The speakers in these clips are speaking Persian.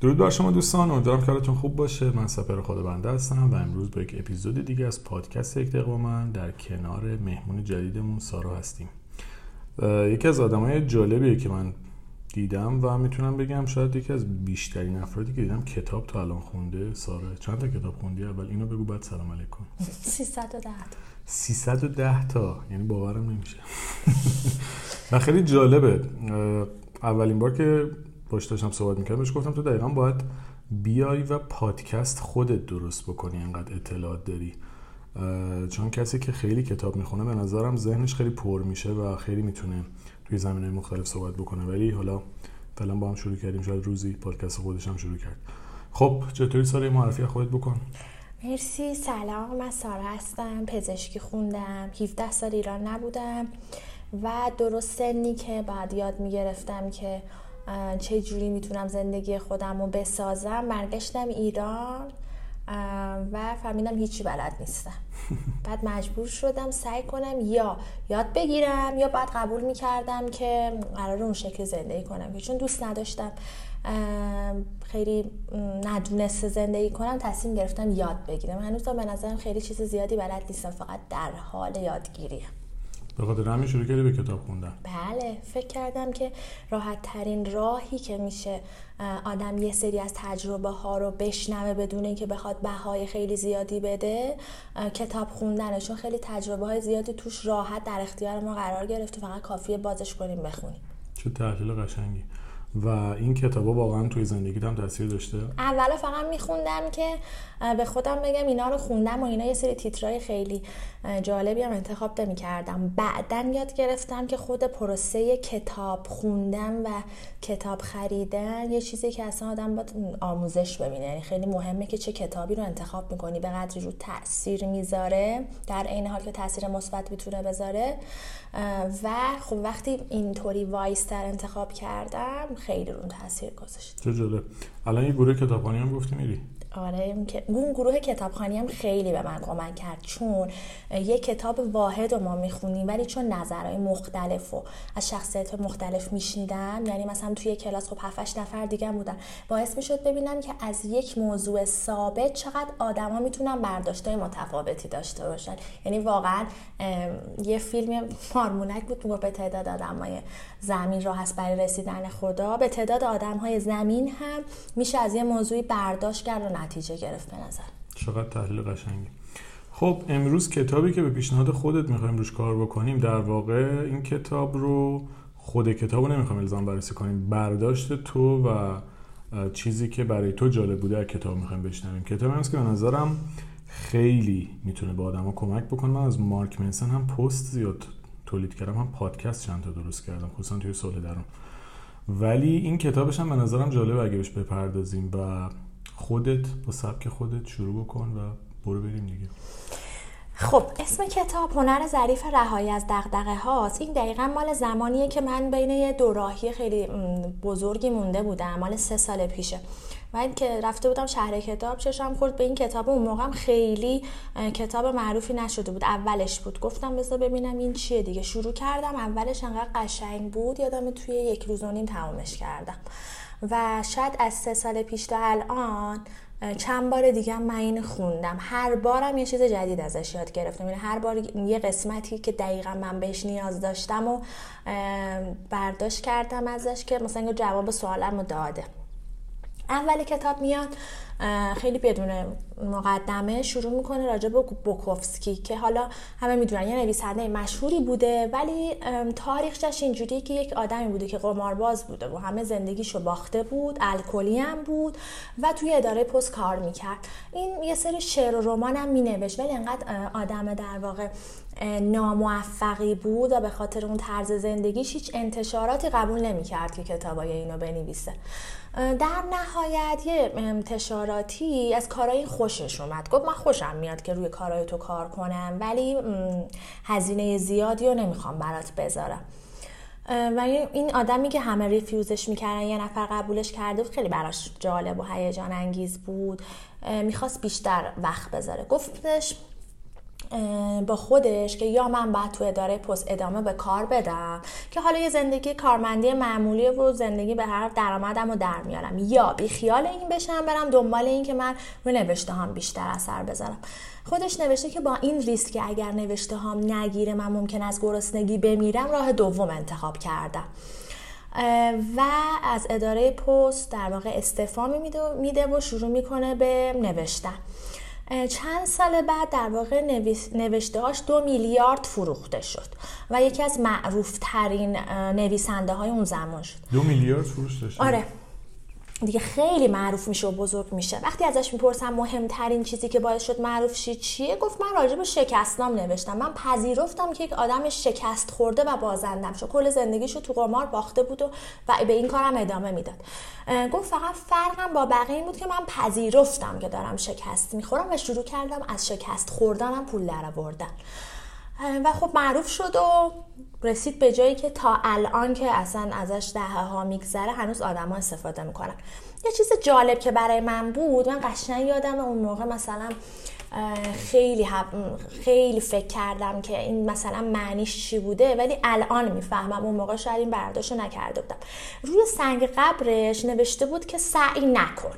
درود بر شما دوستان امیدوارم کارتون خوب باشه. من سپر خدا بنده هستم و امروز با یک اپیزود دیگه از پادکست یک دقیقه من در کنار مهمون جدیدمون سارا هستیم. یکی از آدمای جالبیه که من دیدم و می‌تونم بگم شاید یکی از بیشترین افرادی که دیدم کتاب تا الان خونده. سارا چند تا کتاب خوندی؟ اول اینو بگو بعد سلام علیکم. 310 تا 310 تا. یعنی باورم نمیشه. و خیلی جالبه. اولین بار که باش داشتم صحبت می‌کردم بهش گفتم تو دقیقا باید بیای و پادکست خودت درست بکنی انقدر اطلاعات داری. چون کسی که خیلی کتاب می‌خونه به نظرم ذهنش خیلی پر میشه و خیلی می‌تونه توی زمینه مختلف صحبت بکنه. ولی حالا فعلا با هم شروع کردیم شاید روزی پادکست خودش هم شروع کرد. خب چطوری سال معرفی خودت بکن. مرسی. سلام من سارا هستم پزشکی خوندم 17 سال ایران نبودم و درست سنی که بعد یاد می‌گرفتم که چه جوری می‌تونم زندگی خودم رو بسازم؟ برگشتم ایران و فهمیدم هیچی بلد نیستم. بعد مجبور شدم سعی کنم یا یاد بگیرم یا بعد قبول می‌کردم که قرار اون شکل زندگی کنم که چون دوست نداشتم خیلی ندونسته زندگی کنم تصمیم گرفتم یاد بگیرم. هنوز به نظرم خیلی چیز زیادی بلد نیستم فقط در حال یادگیریه به خاطر همین شروع کردی به کتاب خوندن. بله فکر کردم که راحت ترین راهی که میشه آدم یه سری از تجربه ها رو بشنوه بدون اینکه بخواد بهای خیلی زیادی بده کتاب خوندنه. چون خیلی تجربه های زیادی توش راحت در اختیار ما قرار گرفته. فقط کافیه بازش کنیم بخونیم. چه تحلیل قشنگی. و این کتابا واقعا توی زندگی هم تاثیر داشته. اولا فقط میخوندم که به خودم بگم اینا رو خوندم و اینا یه سری تیترای خیلی جالبی هم انتخاب نمی کردم بعدا یاد گرفتم که خود پروسه کتاب خوندن و کتاب خریدن یه چیزی که اصلا آدم باید آموزش ببینه. یعنی خیلی مهمه که چه کتابی رو انتخاب می‌کنی به قدری رو تاثیر می‌ذاره در این حال که تاثیر مثبت می‌تونه بذاره. و خب وقتی اینطوری وایستر انتخاب کردم خیلی رو تاثیر گذاشت چه جالب. الان یه گروه کتابخانی هم گفتی میری؟ آره اون گروه کتابخانی هم خیلی به من کمک کرد. چون یه کتاب واحد رو ما می‌خونیم ولی چون نظرهای مختلف و از شخصیت مختلف میشنیدم یعنی مثلا توی کلاس خب 7 نفر دیگه بودن. باعث می‌شد ببینم که از یک موضوع ثابت چقدر آدما می‌تونن برداشتهای متفاوتی داشته باشن. یعنی واقعا یه فیلم مارمونک بود به تعداد آدمای زمین راه هست برای رسیدن خدا. به تعداد آدمهای زمین هم میشه از یه موضوعی برداشت کرد و نتیجه گرفت به نظر. چقدر تحلیل قشنگی خب امروز کتابی که به پیشنهاد خودت می‌خوایم روش کار بکنیم در واقع این کتاب رو خود کتاب رو نمی‌خوایم الزام بررسی کنیم. برداشت تو و چیزی که برای تو جالب بوده از کتاب می‌خوایم بشنویم. کتاب هست که به نظرم خیلی می‌تونه به آدما کمک بکنه. من از مارک منسن هم پست زیاد تولید کردم. هم پادکست چند تا درست کردم. خصوصا توی سال درون. ولی این کتابش هم به نظرم جالب اگه بهش بپردازیم و خودت با سبک خودت شروع بکن و برو بریم دیگه. خب اسم کتاب هنر ظریف رهایی از دغدغه هاست. این دقیقا مال زمانیه که من بین یه دوراهی خیلی بزرگی مونده بودم. مال سه سال پیشه. من که رفته بودم شهر کتاب چشم خورد به این کتاب. اون موقعم خیلی کتاب معروفی نشده بود. اولش بود. گفتم بذار ببینم این چیه دیگه. شروع کردم. اولش انقدر قشنگ بود. یادم توی یک روز و نیم تمامش کردم. و شاید از سه سال پیش تا الان چند بار دیگه من این خوندم. هر بارم یه چیز جدید ازش یاد گرفتم. یعنی هر بار یه قسمتی که دقیقا من بهش نیاز داشتم و برداشت کردم ازش که مثلا جواب سوالم رو داده. اول کتاب میاد خیلی بدون مقدمه شروع می‌کنه راجع به بوکوفسکی که حالا همه می‌دونن یه نویسنده مشهوری بوده ولی تاریخش اینجوریه که یک آدمی بوده که قمارباز بوده و همه زندگیشو باخته بود الکلی هم بود و توی اداره پست کار می‌کرد. این یه سری شعر و رمان هم مینوشت ولی انقدر آدم در واقع ناموفقی بود و به خاطر اون طرز زندگیش هیچ انتشاراتی قبول نمی‌کرد که کتابای اینو بنویسه. در نهایت یه انتشاراتی از کارهای خوشش اومد. گفت من خوشم میاد که روی کارهای تو کار کنم ولی هزینه زیادی رو نمی‌خوام برات بذارم. و این آدمی که همه ریفیوزش می‌کردن یه نفر قبولش کرده بود خیلی براش جالب و هیجان انگیز بود. می‌خواست بیشتر وقت بذاره. گفتش با خودش که یا من باید تو اداره پست ادامه به کار بدم که حالا یه زندگی کارمندی معمولی و زندگی به هر درآمدم رو در میارم. یا بی خیال این بشم برم دنبال این که من رو نوشته هم بیشتر اثر بذارم. خودش نوشته که با این ریسک که اگر نوشته هم نگیره من ممکن از گرسنگی بمیرم راه دوم انتخاب کردم. و از اداره پست در واقع استعفا میده و شروع می‌کنه به نوشتن. چند سال بعد در واقع نوشته هاش دو میلیارد فروخته شد و یکی از معروف ترین نویسنده های اون زمان شد. دو میلیارد فروخته شد آره. دیگه خیلی معروف میشه و بزرگ میشه. وقتی ازش می‌پرسم مهمترین چیزی که باعث شد معروف شید چیه گفت من راجع به شکستنام نوشتم. من پذیرفتم که یک آدم شکست خورده و بازندم شد. کل زندگیشو تو قمار باخته بود و, و به این کارم ادامه می‌داد. گفت فقط فرقم با بقیه این بود که من پذیرفتم که دارم شکست می‌خورم و شروع کردم از شکست خوردنم پول در آوردن و خب معروف شد و رسید به جایی که تا الان که اصلا ازش دهه ها میگذره هنوز آدما استفاده می‌کنن. یه چیز جالب که برای من بود من قشنگ یادم اون موقع مثلا خیلی خیلی فکر کردم که این مثلا معنیش چی بوده ولی الان می‌فهمم. اون موقع شاید این برداشت نکرده بودم. روی سنگ قبرش نوشته بود که سعی نکن.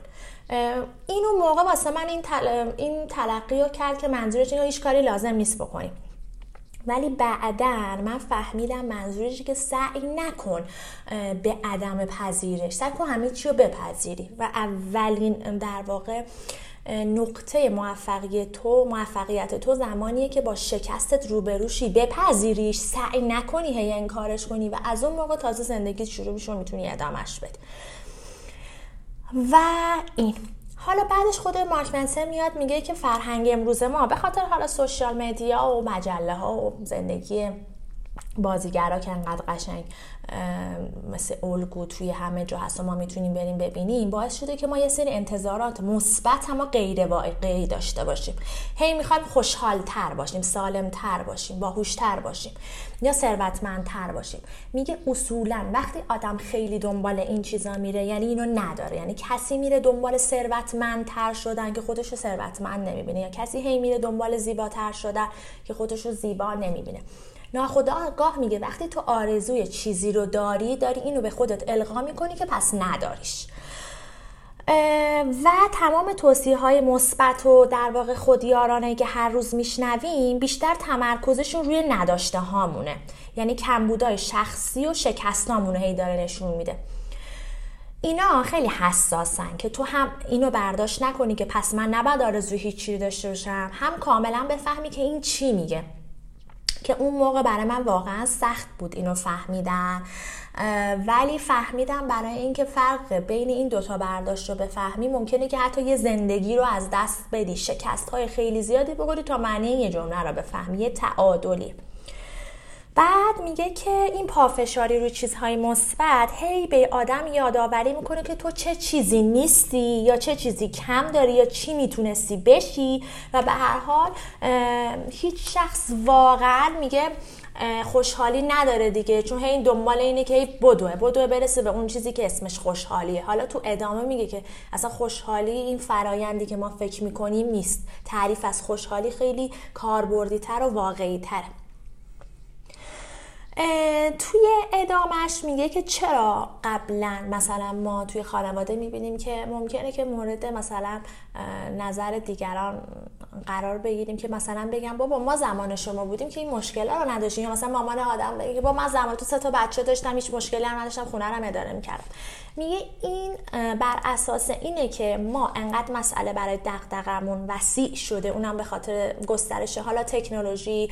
این اون موقع واسه من این, تل... این تلقی رو کرد که منظورش اینه هیچ کاری لازم نیست بکنیم ولی بعدا من فهمیدم منظورش که سعی نکن به عدم پذیرش سعی کن همه چی رو بپذیری. و اولین در واقع نقطه موفقیت تو موفقیت تو زمانیه که با شکستت روبروشی بپذیریش. سعی نکنی هی انکارش کنی و از اون موقع تازه زندگی شروع میشه می‌تونی ادامش بدی. و این. حالا بعدش خود مارک منسن میاد میگه که فرهنگ امروز ما به خاطر حالا سوشیال مدیا و مجله ها و زندگی بازیگرا که انقدر قشنگ مثل الگو توی همه جا هست و ما می‌تونیم بریم ببینیم باعث شده که ما یه سری انتظارات مثبت اما غیر واقعی داشته باشیم. هی می‌خوایم خوشحالتر باشیم سالمتر باشیم باهوشتر باشیم یا ثروتمندتر باشیم. میگه اصولا وقتی آدم خیلی دنبال این چیزا میره یعنی اینو نداره. یعنی کسی میره دنبال ثروتمندتر شدن که خودشو ثروتمند نمی‌بینه یا کسی هی میره دنبال زیباتر شدن که خودشو زیبا نمی‌بینه. ناخداگاه میگه وقتی تو آرزوی چیزی رو داری داری اینو به خودت القا می‌کنی که پس نداریش. و تمام توصیه های مثبت و در واقع خودیارانه که هر روز میشنویم بیشتر تمرکزشون روی نداشته هامونه. یعنی کمبودای شخصی و شکستامونه هی داره نشون میده. اینا خیلی حساسن که تو هم اینو برداشت نکنی که پس من نباید آرزوی هیچی داشته باشم. هم کاملا بفهمی که این چی میگه. که اون موقع برای من واقعا سخت بود اینو فهمیدن. ولی فهمیدم برای اینکه فرق بین این دوتا برداشت رو بفهمی ممکنه که حتی یه زندگی رو از دست بدی شکست های خیلی زیادی بگوری تا معنی یه جمله رو بفهمی یه تعادلی. بعد میگه که این پافشاری روی چیزهای مثبت هی به آدم یادآوری می‌کنه که تو چه چیزی نیستی یا چه چیزی کم داری یا چی می‌تونستی بشی و به هر حال هیچ شخص واقعا میگه خوشحالی نداره دیگه چون هی دنبال اینه که بدوه بدوه برسه به اون چیزی که اسمش خوشحالیه. حالا تو ادامه میگه که اصلا خوشحالی این فرایندی که ما فکر می‌کنیم نیست. تعریف از خوشحالی خیلی کاربردی تر و واقعی تره توی ادامش میگه که چرا قبلا مثلا ما توی خانواده می‌بینیم که ممکنه که مورد مثلا نظر دیگران قرار بگیریم که مثلا بگم بابا ما زمان شما بودیم که این مشکل رو نداشتیم. یا مثلا مامان آدم بگه بابا من زمان تو سه تا بچه داشتم هیچ مشکلی هم نداشتم خونه رو اداره می‌کردم. میگه این بر اساس اینه که ما انقدر مسئله برای دغدغمون وسیع شده اونم به خاطر گسترش حالا تکنولوژی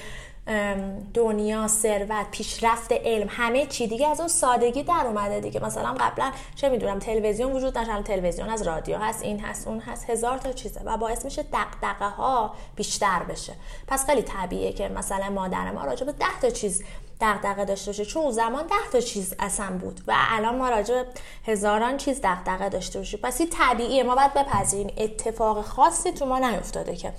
دنیا ثروت پیشرفت علم همه چی. دیگه از اون سادگی در اومده دیگه. مثلا قبلا چه می‌دونم تلویزیون وجود داشت تلویزیون از رادیو هست این هست اون هست. هزار تا چیزه و باعث میشه دغدغه ها بیشتر بشه. پس خیلی طبیعیه که مثلا مادر ما راجع به 10 تا چیز دغدغه داشته باشه. چون زمان 10 تا چیز اصلا بود و الان ما راجع هزاران چیز دغدغه داشته باشیم. پس این طبیعیه. ما باید بپذیریم. اتفاق خاصی تو ما نیفتاده که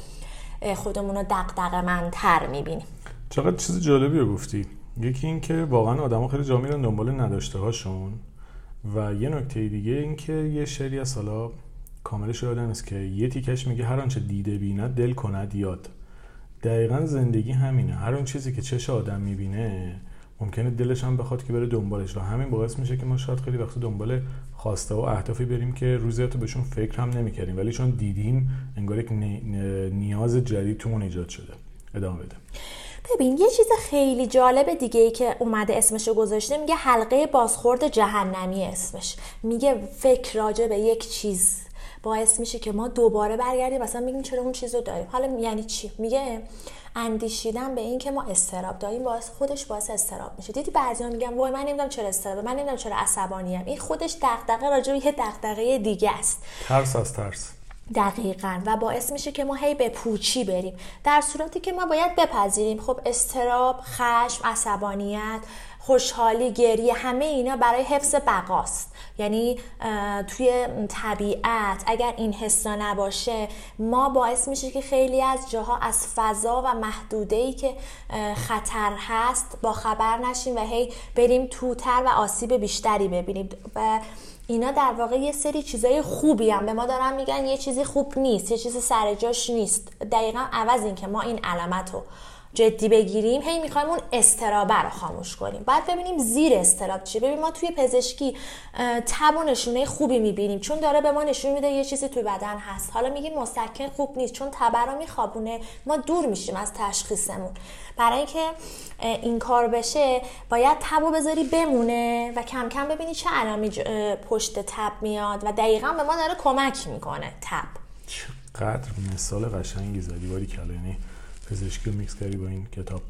خودمون رو دغدغه منتر می‌بینیم. چقدر چیز جالبی رو گفتی. یکی این که واقعا آدما خیلی جا میرن دنبال نداشته هاشون و یه نکته دیگه این که یه شعری از حالا کاملش یادم است که یه تیکش میگه هر آنچه دیده بیند دل کند یاد. دقیقا زندگی همینه. هر اون چیزی که چش آدم می‌بینه ممکنه دلش هم بخواد که بره دنبالش. و همین باعث میشه که ما شاید خیلی وقت دنبال خواسته و اهدافی بریم که روزیاتو بهشون فکر هم نمی‌کردیم. ولی چون دیدیم انگار یک نیاز جدید تومون ایجاد شده. ادامه بده. ببین یه چیز خیلی جالب دیگه ای که اومده اسمشو گذاشته میگه حلقه بازخورد جهنمی اسمش. میگه فکر راجع به یک چیز باعث میشه که ما دوباره برگردیم مثلا میگیم چرا اون چیز رو داریم؟ حالا یعنی چی؟ میگه اندیشیدن به این که ما استراب داریم باعث خودش باعث استراب میشه. دیدی بعضیا میگن وای من نمی‌دونم چرا استراب من نمی‌دونم چرا عصبانیم. این خودش دغدغه راجع به یه دغدغه دیگه است. ترس از ترس. دقیقا و باعث میشه که ما هی به پوچی بریم. در صورتی که ما باید بپذیریم. خب استراب خشم عصبانیت خوشحالی گریه همه اینا برای حفظ بقاست. یعنی توی طبیعت اگر این حسا نباشه ما باعث میشه که خیلی از جاها از فضا و محدوده که خطر هست با خبر نشیم و هی بریم توتر و آسیب بیشتری ببینیم. و اینا در واقع یه سری چیزای خوبی هم. به ما دارن میگن یه چیزی خوب نیست یه چیزی سر جاش نیست. دقیقا عوض این که ما این علامت رو جدی بگیریم هی می‌خوایم اون استرابه رو خاموش کنیم. بعد ببینیم زیر استراب چیه. ببین ما توی پزشکی تب و نشونه خوبی می‌بینیم. چون داره به ما نشون میده یه چیزی توی بدن هست. حالا میگیم مسکن خوب نیست چون تبه رو میخوابونه. ما دور میشیم از تشخیصمون. برای اینکه این کار بشه باید تب و بذاری بمونه و کم کم ببینی چه علامی پشت تب میاد و دقیقا به ما داره کمک می‌کنه تب. چقدر مثال قشنگی زدی. باری کلا پزشکی رو میکس کردی با این کتاب.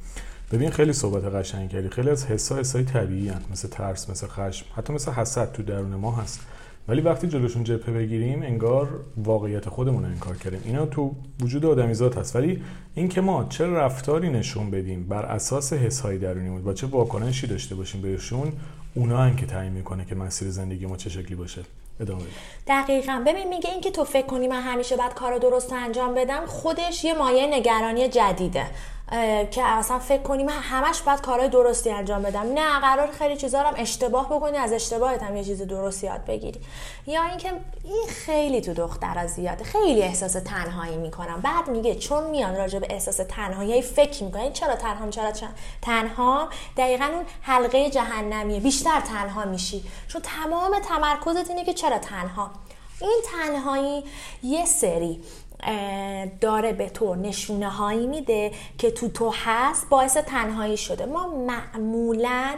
ببین خیلی صحبت قشنگ کردی. خیلی از حسا حسای طبیعی هست مثل ترس مثل خشم حتی مثل حسد تو درون ما هست. ولی وقتی جلوشون جبهه بگیریم انگار واقعیت خودمون رو انکار کردیم. اینا تو وجود آدمیزاد هست. ولی اینکه ما چه رفتاری نشون بدیم بر اساس حسهای درونیمون با چه واکنشی داشته باشیم بهشون اونا هم که تعیین می‌کنه که مسیر زندگی ما چه شکلی باشه. ادامه دقیقا. ببین میگه اینکه تو فکر کنی من همیشه باید کار درست انجام بدم خودش یه مایه نگرانی جدیده. که اصلا فکر کنی من همش باید کارهای درستی انجام بدم. نه قرار خیلی چیزا هم اشتباه بکنی از اشتباهت هم یه چیز درست یاد بگیری. یا اینکه این خیلی تو دختر زیاده. خیلی احساس تنهایی می‌کنم. بعد میگه چون میان راجع به احساس تنهایی فکر می‌کنن چرا تنها چرا تنها دقیقا اون حلقه جهنمیه. بیشتر تنها میشی. چون تمام تمرکزت اینه که چرا تنها؟ این تنهایی یه سری داره به تو نشونه هایی میده که تو تو هست باعث تنهایی شده. ما معمولا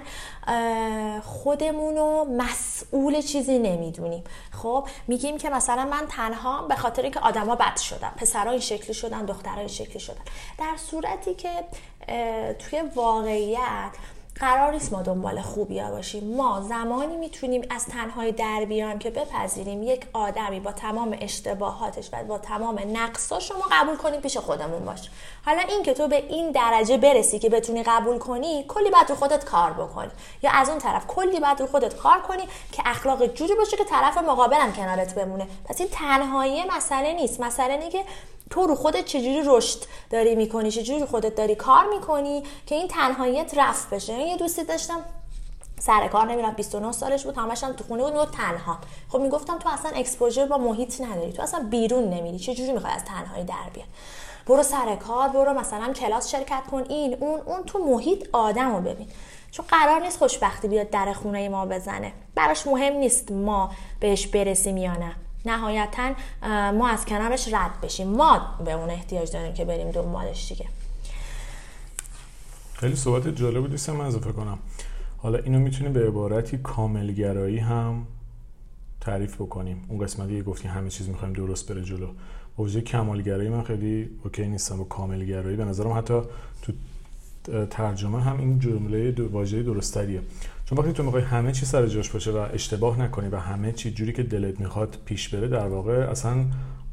خودمون رو مسئول چیزی نمی‌دونیم. خب میگیم که مثلا من تنها به خاطر اینکه آدما بد شدن پسرها این شکلی شدن دخترها این شکلی شدن. در صورتی که توی واقعیت قرار نیست ما دنبال خوبیا باشیم. ما زمانی می‌تونیم از تنهایی در بیایم که بپذیریم یک آدمی با تمام اشتباهاتش و با تمام نقصاش ما قبول کنیم پیش خودمون باش. حالا این که تو به این درجه برسی که بتونی قبول کنی کلی بعد رو خودت کار بکنی یا از اون طرف کلی بعد رو خودت کار کنی که اخلاق جوری باشه که طرف مقابلم کنارت بمونه. پس این تنهایی مسئله نیست. مسئله اینه که تو رو خودت چجوری رشد داری می‌کنی؟ چجوری خودت داری کار می‌کنی که این تنهاییت رفت بشه؟ یه دوستی داشتم سر کار نمیرم 29 سالش بود همش هم تو خونه بود تنها. خب می‌گفتم تو اصلا اکسپوژر با محیط نداری تو اصلا بیرون نمیری. چه جوری می‌خوای از تنهایی در بیای؟ برو سر کار برو مثلا کلاس شرکت کن این اون اون تو محیط آدم رو ببین. چون قرار نیست خوشبختی بیاد در خونه ما بزنه. براش مهم نیست ما بهش برسیم یا نه. نهایتا ما از کنارش رد بشیم. ما به اون احتیاج داریم که بریم دنبالش دیگه. خیلی صحبت جالب بود من اضافه کنم. حالا اینو می‌تونیم به عبارتی کاملگرایی هم تعریف بکنیم. اون قسمتی که گفتی همه چیز می‌خوایم درست بره جلو. اوجه کمالگرایی من خیلی اوکی نیستم و کاملگرایی. به نظرم حتی تو ترجمه هم این جمله واژه درستریه چون وقتی تو می‌خوای همه چی سر جاش باشه و اشتباه نکنی و همه چی جوری که دلت می‌خواد پیش بره در واقع اصلا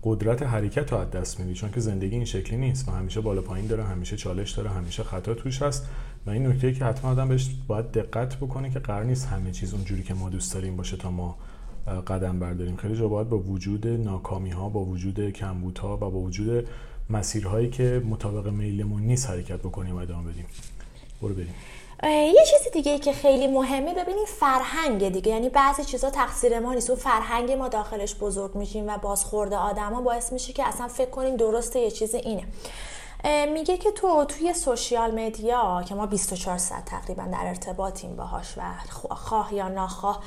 قدرت حرکت رو از دست میدی. چون که زندگی این شکلی نیست و همیشه بالا پایین داره همیشه چالش داره همیشه خطا توش هست و این نکته که حتما آدم بهش باید دقت بکنه که قرار نیست همه چیز اونجوری که ما دوست داریم باشه تا ما قدم برداریم. خیلی جا باید با وجود ناکامی ها با وجود کمبودها و با وجود مسیرهایی که مطابق میلمون نیست حرکت بکنیم و ادامه بدیم. برو بریم. یه چیز دیگه که خیلی مهمه ببینید فرهنگ دیگه. یعنی بعضی چیزا تقصیر ما نیست. اون فرهنگ ما داخلش بزرگ میشیم و بازخورده آدما باعث میشه که اصلا فکر کنیم درسته یه چیز اینه. میگه که تو توی سوشیال مدیا که ما 24 ساعت تقریبا در ارتباطیم باهاش و خواه یا ناخواه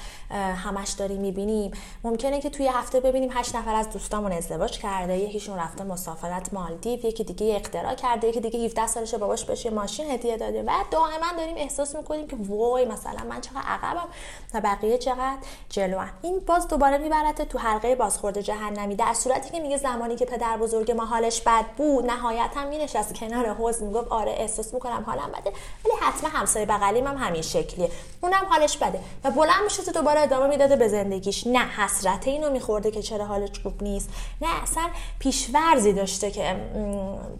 همش داریم می‌بینیم. ممکنه که توی هفته ببینیم هشت نفر از دوستامون ازدواج کرده یکیشون رفته مسافرت مالدیو یکی دیگه اختراع کرده یکی دیگه 17 سالشه باباش بهش ماشین هدیه داده. و دائما داریم احساس می‌کنیم که وای مثلا من چقدر عقبم و بقیه چقدر جلوان این باز دوباره می‌برد تو حلقه بازخورد جهنمی در صورتی که میگه زمانی که پدر بزرگ ما حالش بد بود نهایتا مینشست کنار حوض می‌گفت آره احساس می‌کنم حالم بده ولی حتما همسایه بغلیم هم همین شکلیه. اونم حالش بده. و بلند می‌شد دوباره ادامه می‌داده به زندگیش. نه حسرت اینو میخورده که چرا حالش خوب نیست. نه اصلا پیشورزی داشته که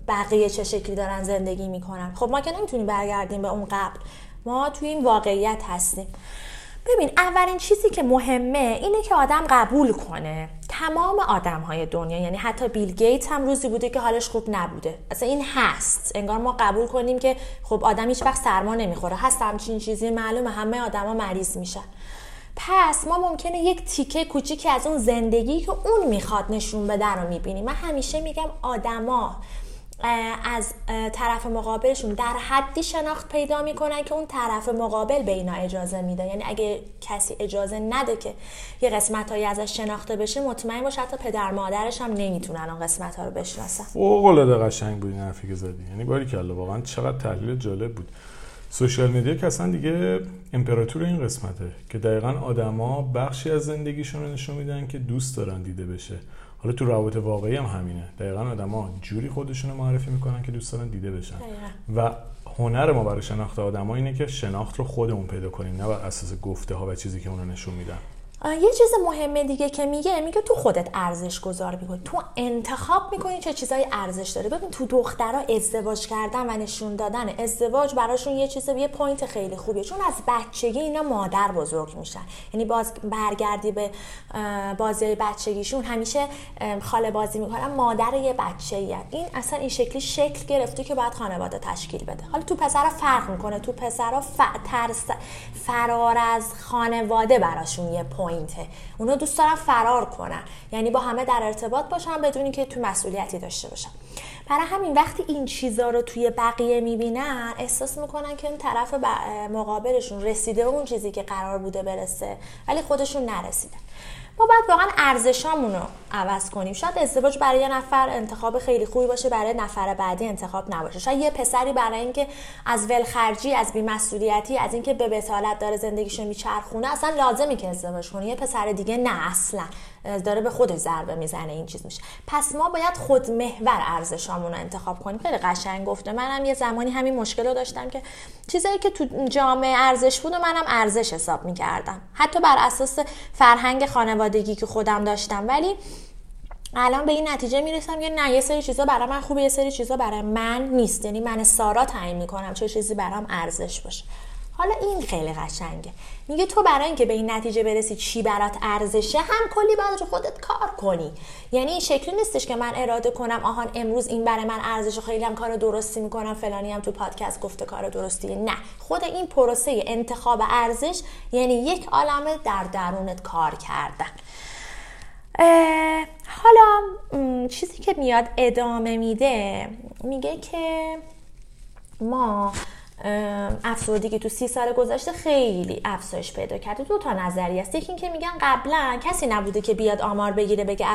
بقیه چه شکلی دارن زندگی می‌کنن. خب ما که نمی‌تونیم برگردیم به اون قبل. ما توی این واقعیت هستیم. ببین اولین چیزی که مهمه اینه که آدم قبول کنه. تمام آدم های دنیا یعنی حتی بیل گیت هم روزی بوده که حالش خوب نبوده. اصلا این هست. انگار ما قبول کنیم که خب آدم هیچ وقت سرما نمی‌خوره. هست همچین چیزی معلومه. همه آدما مریض میشن. پس ما ممکنه یک تیکه کوچیکی از اون زندگی که اون می‌خواد نشون بده رو می‌بینیم. من همیشه میگم آدما از طرف مقابلشون در حدی شناخت پیدا می‌کنن که اون طرف مقابل به اینا اجازه میده. یعنی اگه کسی اجازه نده که یه قسمت هایی ازش شناخته بشه مطمئن باشه حتی پدر مادرش هم نمی‌تونن اون قسمت ها رو بشناسن. فوق العاده قشنگ بود این حرفی که زدی. یعنی باری کلا واقعا چقدر تحلیل جالب بود. سوشال مدیا که اصلا دیگه امپراتور این قسمته که دقیقا آدما بخشی از زندگیشون رو نشون میدن که دوست دارن دیده بشه. حالا تو روابط واقعی هم همینه. دقیقا آدما جوری خودشون رو معرفی می‌کنن که دوست دارن دیده بشن. و هنر ما برای شناخت آدما اینه که شناخت رو خودمون پیدا کنیم نه بر اساس گفته ها و چیزی که اونو نشون میدن. یه چیز مهمه دیگه که میگه میگه تو خودت ارزش گذار می‌کنی. تو انتخاب می‌کنی چه چیزایی ارزش داره. ببین تو دخترها ازدواج کردن و نشون دادن ازدواج براشون یه چیز یه point خیلی خوبیه. چون از بچگی اینا مادر بزرگ میشن. یعنی باز برگردی به بازی بچگیشون همیشه خاله بازی می‌کنن مادر یه بچه این اصلا این شکلی شکل گرفته که باید خانواده تشکیل بده. حالا تو پسرها فرق می‌کنه. تو پسرها ف... ترس... فرار از خانواده براشون یه point point ه اونا دوست دارن فرار کنن. یعنی با همه در ارتباط باشن بدون اینکه تو مسئولیتی داشته باشن. برای همین وقتی این چیزا رو توی بقیه می‌بینن احساس می‌کنن که اون طرف مقابلشون رسیده اون چیزی که قرار بوده برسه ولی خودشون نرسیده باید واقعا ارزشامون رو عوض کنیم. شاید ازدواج برای یه نفر انتخاب خیلی خوبی باشه برای نفر بعدی انتخاب نباشه. شاید یه پسری برای اینکه از ولخرجی از بیمسئولیتی از اینکه به بتالت داره زندگیشو میچرخونه اصلا لازمی که ازدواج کنه. یه پسر دیگه نه اصلا. داره به خودش ضربه می‌زنه این چیز میشه. پس ما باید خود محور ارزشامون رو انتخاب کنیم. خیلی قشنگ گفته. منم یه زمانی همین مشکل رو داشتم که چیزایی که تو جامعه ارزش بود و منم ارزش حساب می‌کردم. حتی بر اساس فرهنگ خانوادگی که خودم داشتم. ولی الان به این نتیجه می‌رسم که نه یه سری چیزا برای من خوبه یه سری چیزا برای من نیست. یعنی من سارا تعیین می‌کنم چه چیزی برام ارزش باشه. حالا این خیلی قشنگه. میگه تو برای اینکه به این نتیجه برسی چی برات ارزشه هم کلی باید رو خودت کار کنی. یعنی این شکلی نیستش که من اراده کنم آهان امروز این برای من ارزش خیلی هم کار درستی می‌کنم فلانی هم تو پادکست گفته کار درستی. نه. خود این پروسه انتخاب ارزش یعنی یک عالمه در درونت کار کردن. حالا چیزی که میاد ادامه میده میگه که ما افسردگی تو سی سال گذشته خیلی افزایش پیدا کرده. دو تا نظریه است. یکی که میگن قبلا کسی نبوده که بیاد آمار بگیره بگه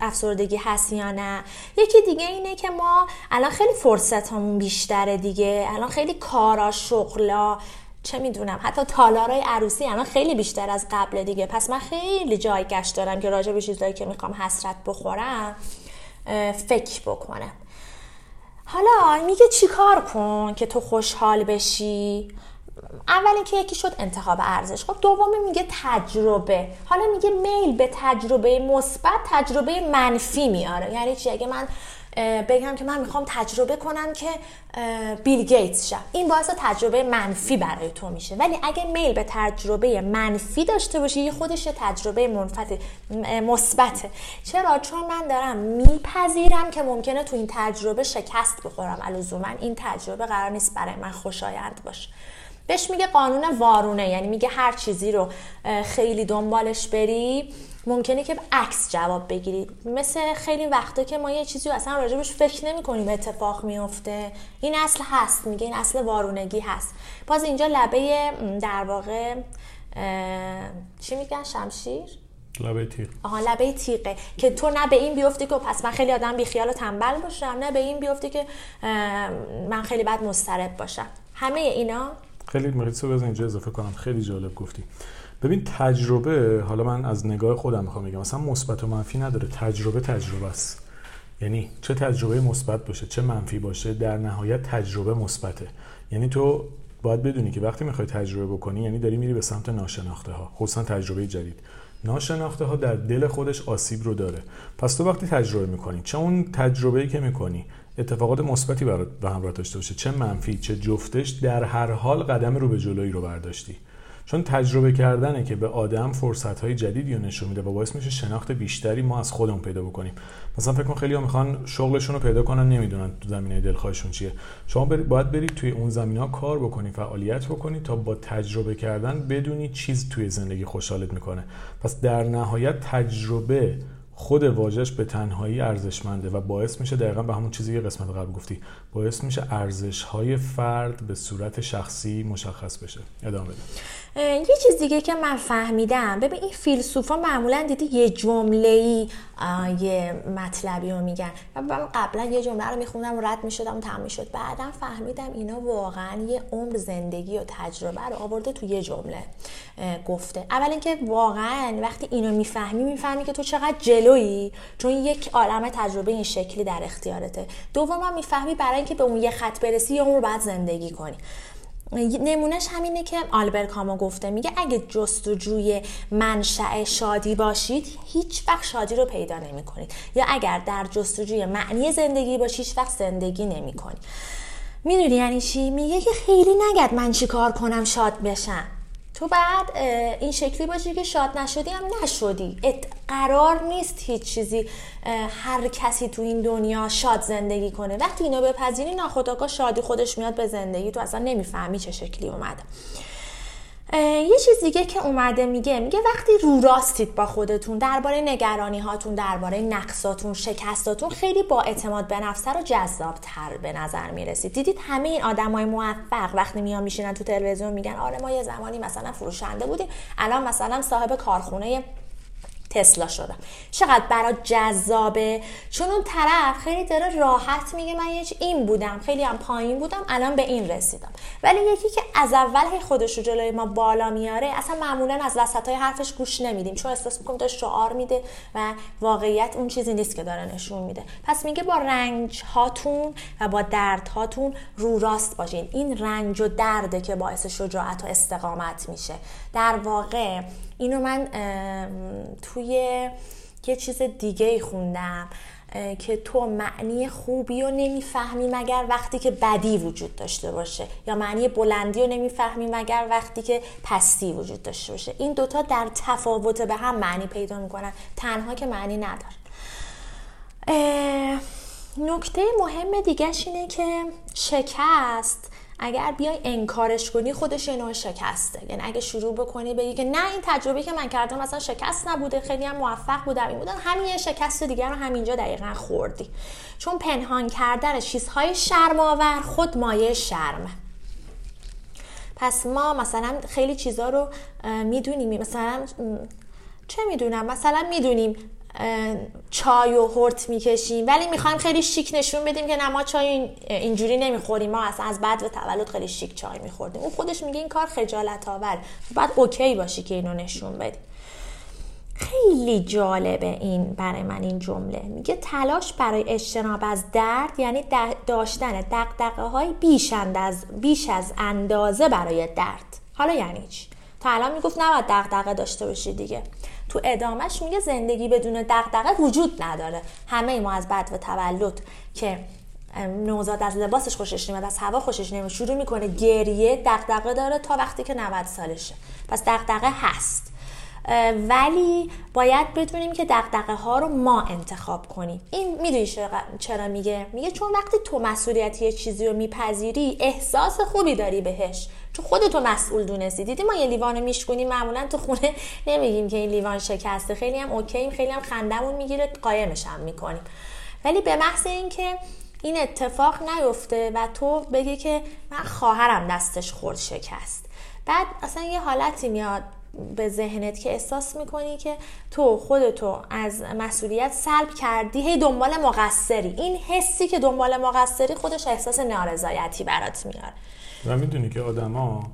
افسردگی هست یا نه. یکی دیگه اینه که ما الان خیلی فرصت همون بیشتره دیگه. الان خیلی کارا شغلا چه می‌دونم حتی تالارای عروسی الان خیلی بیشتر از قبل دیگه. پس من خیلی جای گشت دارم که راجع به چیزایی که می‌خوام حسرت بخورم فکر بکنم. حالا میگه چیکار کن که تو خوشحال بشی؟ اول اینکه یکی شد انتخاب ارزش. خب دومی میگه تجربه. حالا میگه میل به تجربه مثبت تجربه منفی میاره. یعنی چی؟ اگه من بگم که من می‌خوام تجربه کنم که بیل گیتس شم. این باعث تجربه منفی برای تو میشه. ولی اگه میل به تجربه منفی داشته باشی یه خودش تجربه منفت مثبته. چرا؟ چون من دارم میپذیرم که ممکنه تو این تجربه شکست بخورم. الزوما این تجربه قرار نیست برای من خوشایند باشه. بهش میگه قانون وارونه یعنی میگه هر چیزی رو خیلی دنبالش بری. ممکنه که عکس جواب بگیرید مثل خیلی وقتا که ما یه چیزی اصلا راجبش فکر نمی کنیم اتفاق میفته این اصل هست میگه این اصل وارونگی هست. باز اینجا لبه در واقع چی میگن؟ شمشیر؟ لبه تیغ. آها لبه تیغه. که تو نه به این بیفتی که پس من خیلی آدم بیخیال و تنبل باشم نه به این بیفتی که من خیلی بد مسترب باشم. همه اینا خیلی مریض بزن اینجا اضافه کنم خیلی جالب گفتی. ببین تجربه حالا من از نگاه خودم می‌خوام بگم مثلا مثبت و منفی نداره تجربه تجربه است. یعنی چه تجربه مثبت باشه چه منفی باشه در نهایت تجربه مثبته. یعنی تو باید بدونی که وقتی می‌خوای تجربه بکنی یعنی داری میری به سمت ناشناخته ها خصوصا تجربه جدید. ناشناخته ها در دل خودش آسیب رو داره. پس تو وقتی تجربه می‌کنی چه اون تجربه که می‌کنی اتفاقات مثبتی برات به همراه داشته باشه. چه منفی چه جفتش در هر حال قدم رو به جلوی رو برداشتی. چون تجربه کردنه که به آدم فرصت های جدیدی نشون میده و باعث میشه شناخت بیشتری ما از خودمون پیدا بکنیم. مثلا فکر کن خیلی ها می‌خوان شغلشون رو پیدا کنن نمی‌دونن تو زمینه دلخواهشون چیه. شما باید برید توی اون زمینه ها کار بکنی فعالیت بکنی تا با تجربه کردن بدونی چیز توی زندگی خوشحالت می‌کنه. پس در نهایت تجربه خود واژش به تنهایی ارزشمنده و باعث میشه دقیقا به همون چیزی که قسمت قبل گفتی. باعث میشه ارزش های فرد به صورت شخصی مشخص بشه. ادامه بده. یه چیز دیگه که من فهمیدم. ببین این فیلسوفا معمولا دیدی یه جمله ای یه مطلبی رو میگن. و من قبلا یه جمله رو میخوندم و رد می‌شدم و تمام می‌شد. بعدا فهمیدم اینا واقعا یه عمر زندگی و تجربه رو آورده تو یه جمله گفته. اول اینکه واقعا وقتی اینو می‌فهمی می‌فهمی که تو چقدر جلویی چون یک عالم تجربه این شکلی در اختیارته. دوم می‌فهمی برای اینکه به اون یه خط برسی یه عمر بعد زندگی کنی. نمونهش همینه که آلبر کامو گفته میگه اگه جستجوی منشأ شادی باشید هیچ وقت شادی رو پیدا نمی کنید یا اگر در جستجوی معنی زندگی باشید هیچ وقت زندگی نمی کنید می‌دونی یعنی چی؟ میگه که خیلی نگد من چی کار کنم شاد بشم. تو بعد این شکلی باشی که شاد نشدی هم نشدی. قرار نیست هیچ چیزی هر کسی تو این دنیا شاد زندگی کنه. وقتی اینو بپذیری ناخداگاه شادی خودش میاد به زندگی. تو اصلا نمی‌فهمی چه شکلی اومده یه چیز دیگه که اومده میگه میگه وقتی رو راستید با خودتون درباره نگرانی هاتون درباره نقصاتون شکستاتون خیلی با اعتماد به نفسه رو جذاب تر به نظر می‌رسید. دیدید همه این آدمای موفق وقتی میان میشینن تو تلویزیون میگن آره ما یه زمانی مثلا فروشنده بودیم الان مثلا صاحب کارخونه تسلا شدم. چقدر برات جذابه. چون اون طرف خیلی داره راحت میگه من یه این بودم خیلی هم پایین بودم الان به این رسیدم. ولی یکی که از اول خودش رو جلوی ما بالا میاره اصلا معمولا از وسط های حرفش گوش نمیدیم چون احساس می‌کنم داره شعار میده و واقعیت اون چیزی نیست که داره نشون میده. پس میگه با رنج هاتون و با درد هاتون رو راست باشین. این رنج و درده که باعث شجاعت و استقامت میشه. در واقع اینو من توی یه چیز دیگه خوندم که تو معنی خوبی رو نمی‌فهمی مگر وقتی که بدی وجود داشته باشه یا معنی بلندی رو نمی‌فهمی مگر وقتی که پستی وجود داشته باشه. این دوتا در تفاوت به هم معنی پیدا می‌کنن تنها که معنی ندارن نکته مهم دیگهش اینه که شکست اگر بیای انکارش کنی خودش یه نوع شکسته. یعنی اگه شروع بکنی بگی که نه این تجربه که من کردم مثلا شکست نبوده خیلی هم موفق بودم این بودن. همین یه شکست دیگر رو همینجا دقیقا خوردی. چون پنهان کردن چیزهای شرماور خود مایه شرمه. پس ما مثلا خیلی چیزا رو می‌دونیم. مثلا چه می‌دونم؟ مثلا می‌دونیم چای و هرت می‌کشیم. ولی می‌خوایم خیلی شیک نشون بدیم که نه ما چای اینجوری نمی‌خوریم. ما اصلا از بعد و تولد خیلی شیک چای میخوردیم. اون خودش میگه این کار خجالت آور بعد اوکی باشی که اینو نشون بدی. خیلی جالبه این برای من این جمله. میگه تلاش برای اجتناب از درد یعنی داشتن دقدقه های بیش, از بیش از اندازه برای درد. حالا یعنی چی؟ تا الان می‌گفت نباید دقدقه داشته باشی دیگه. تو ادامهش میگه زندگی بدون دغدغه وجود نداره. همه ما از بعد و تولد که نوزاد از لباسش خوشش نمیاد از هوا خوشش نمیاد شروع می‌کنه گریه دغدغه داره تا وقتی که 90 سالشه. پس دغدغه هست. ولی باید بدونیم که دقدقه ها رو ما انتخاب کنیم. این می‌دونی چرا میگه؟ میگه چون وقتی تو مسئولیت یه چیزی رو میپذیری احساس خوبی داری بهش. چون خودتو مسئول دونستی. دیدی ما یه لیوان میشکنیم معمولا تو خونه نمیگیم که این لیوان شکسته. خیلی هم اوکییم خیلی هم خندمون می‌گیره قایمش هم می‌کنیم. ولی به محض اینکه این اتفاق نیفته و تو بگی که من خواهرم دستش خورد شکست. بعد اصلا یه حالتی میاد. به ذهنت که احساس می‌کنی که تو خودتو از مسئولیت سلب کردی هی دنبال مقصری. این حسی که دنبال مقصری خودش احساس نارضایتی برات میاره. و می‌دونی که آدما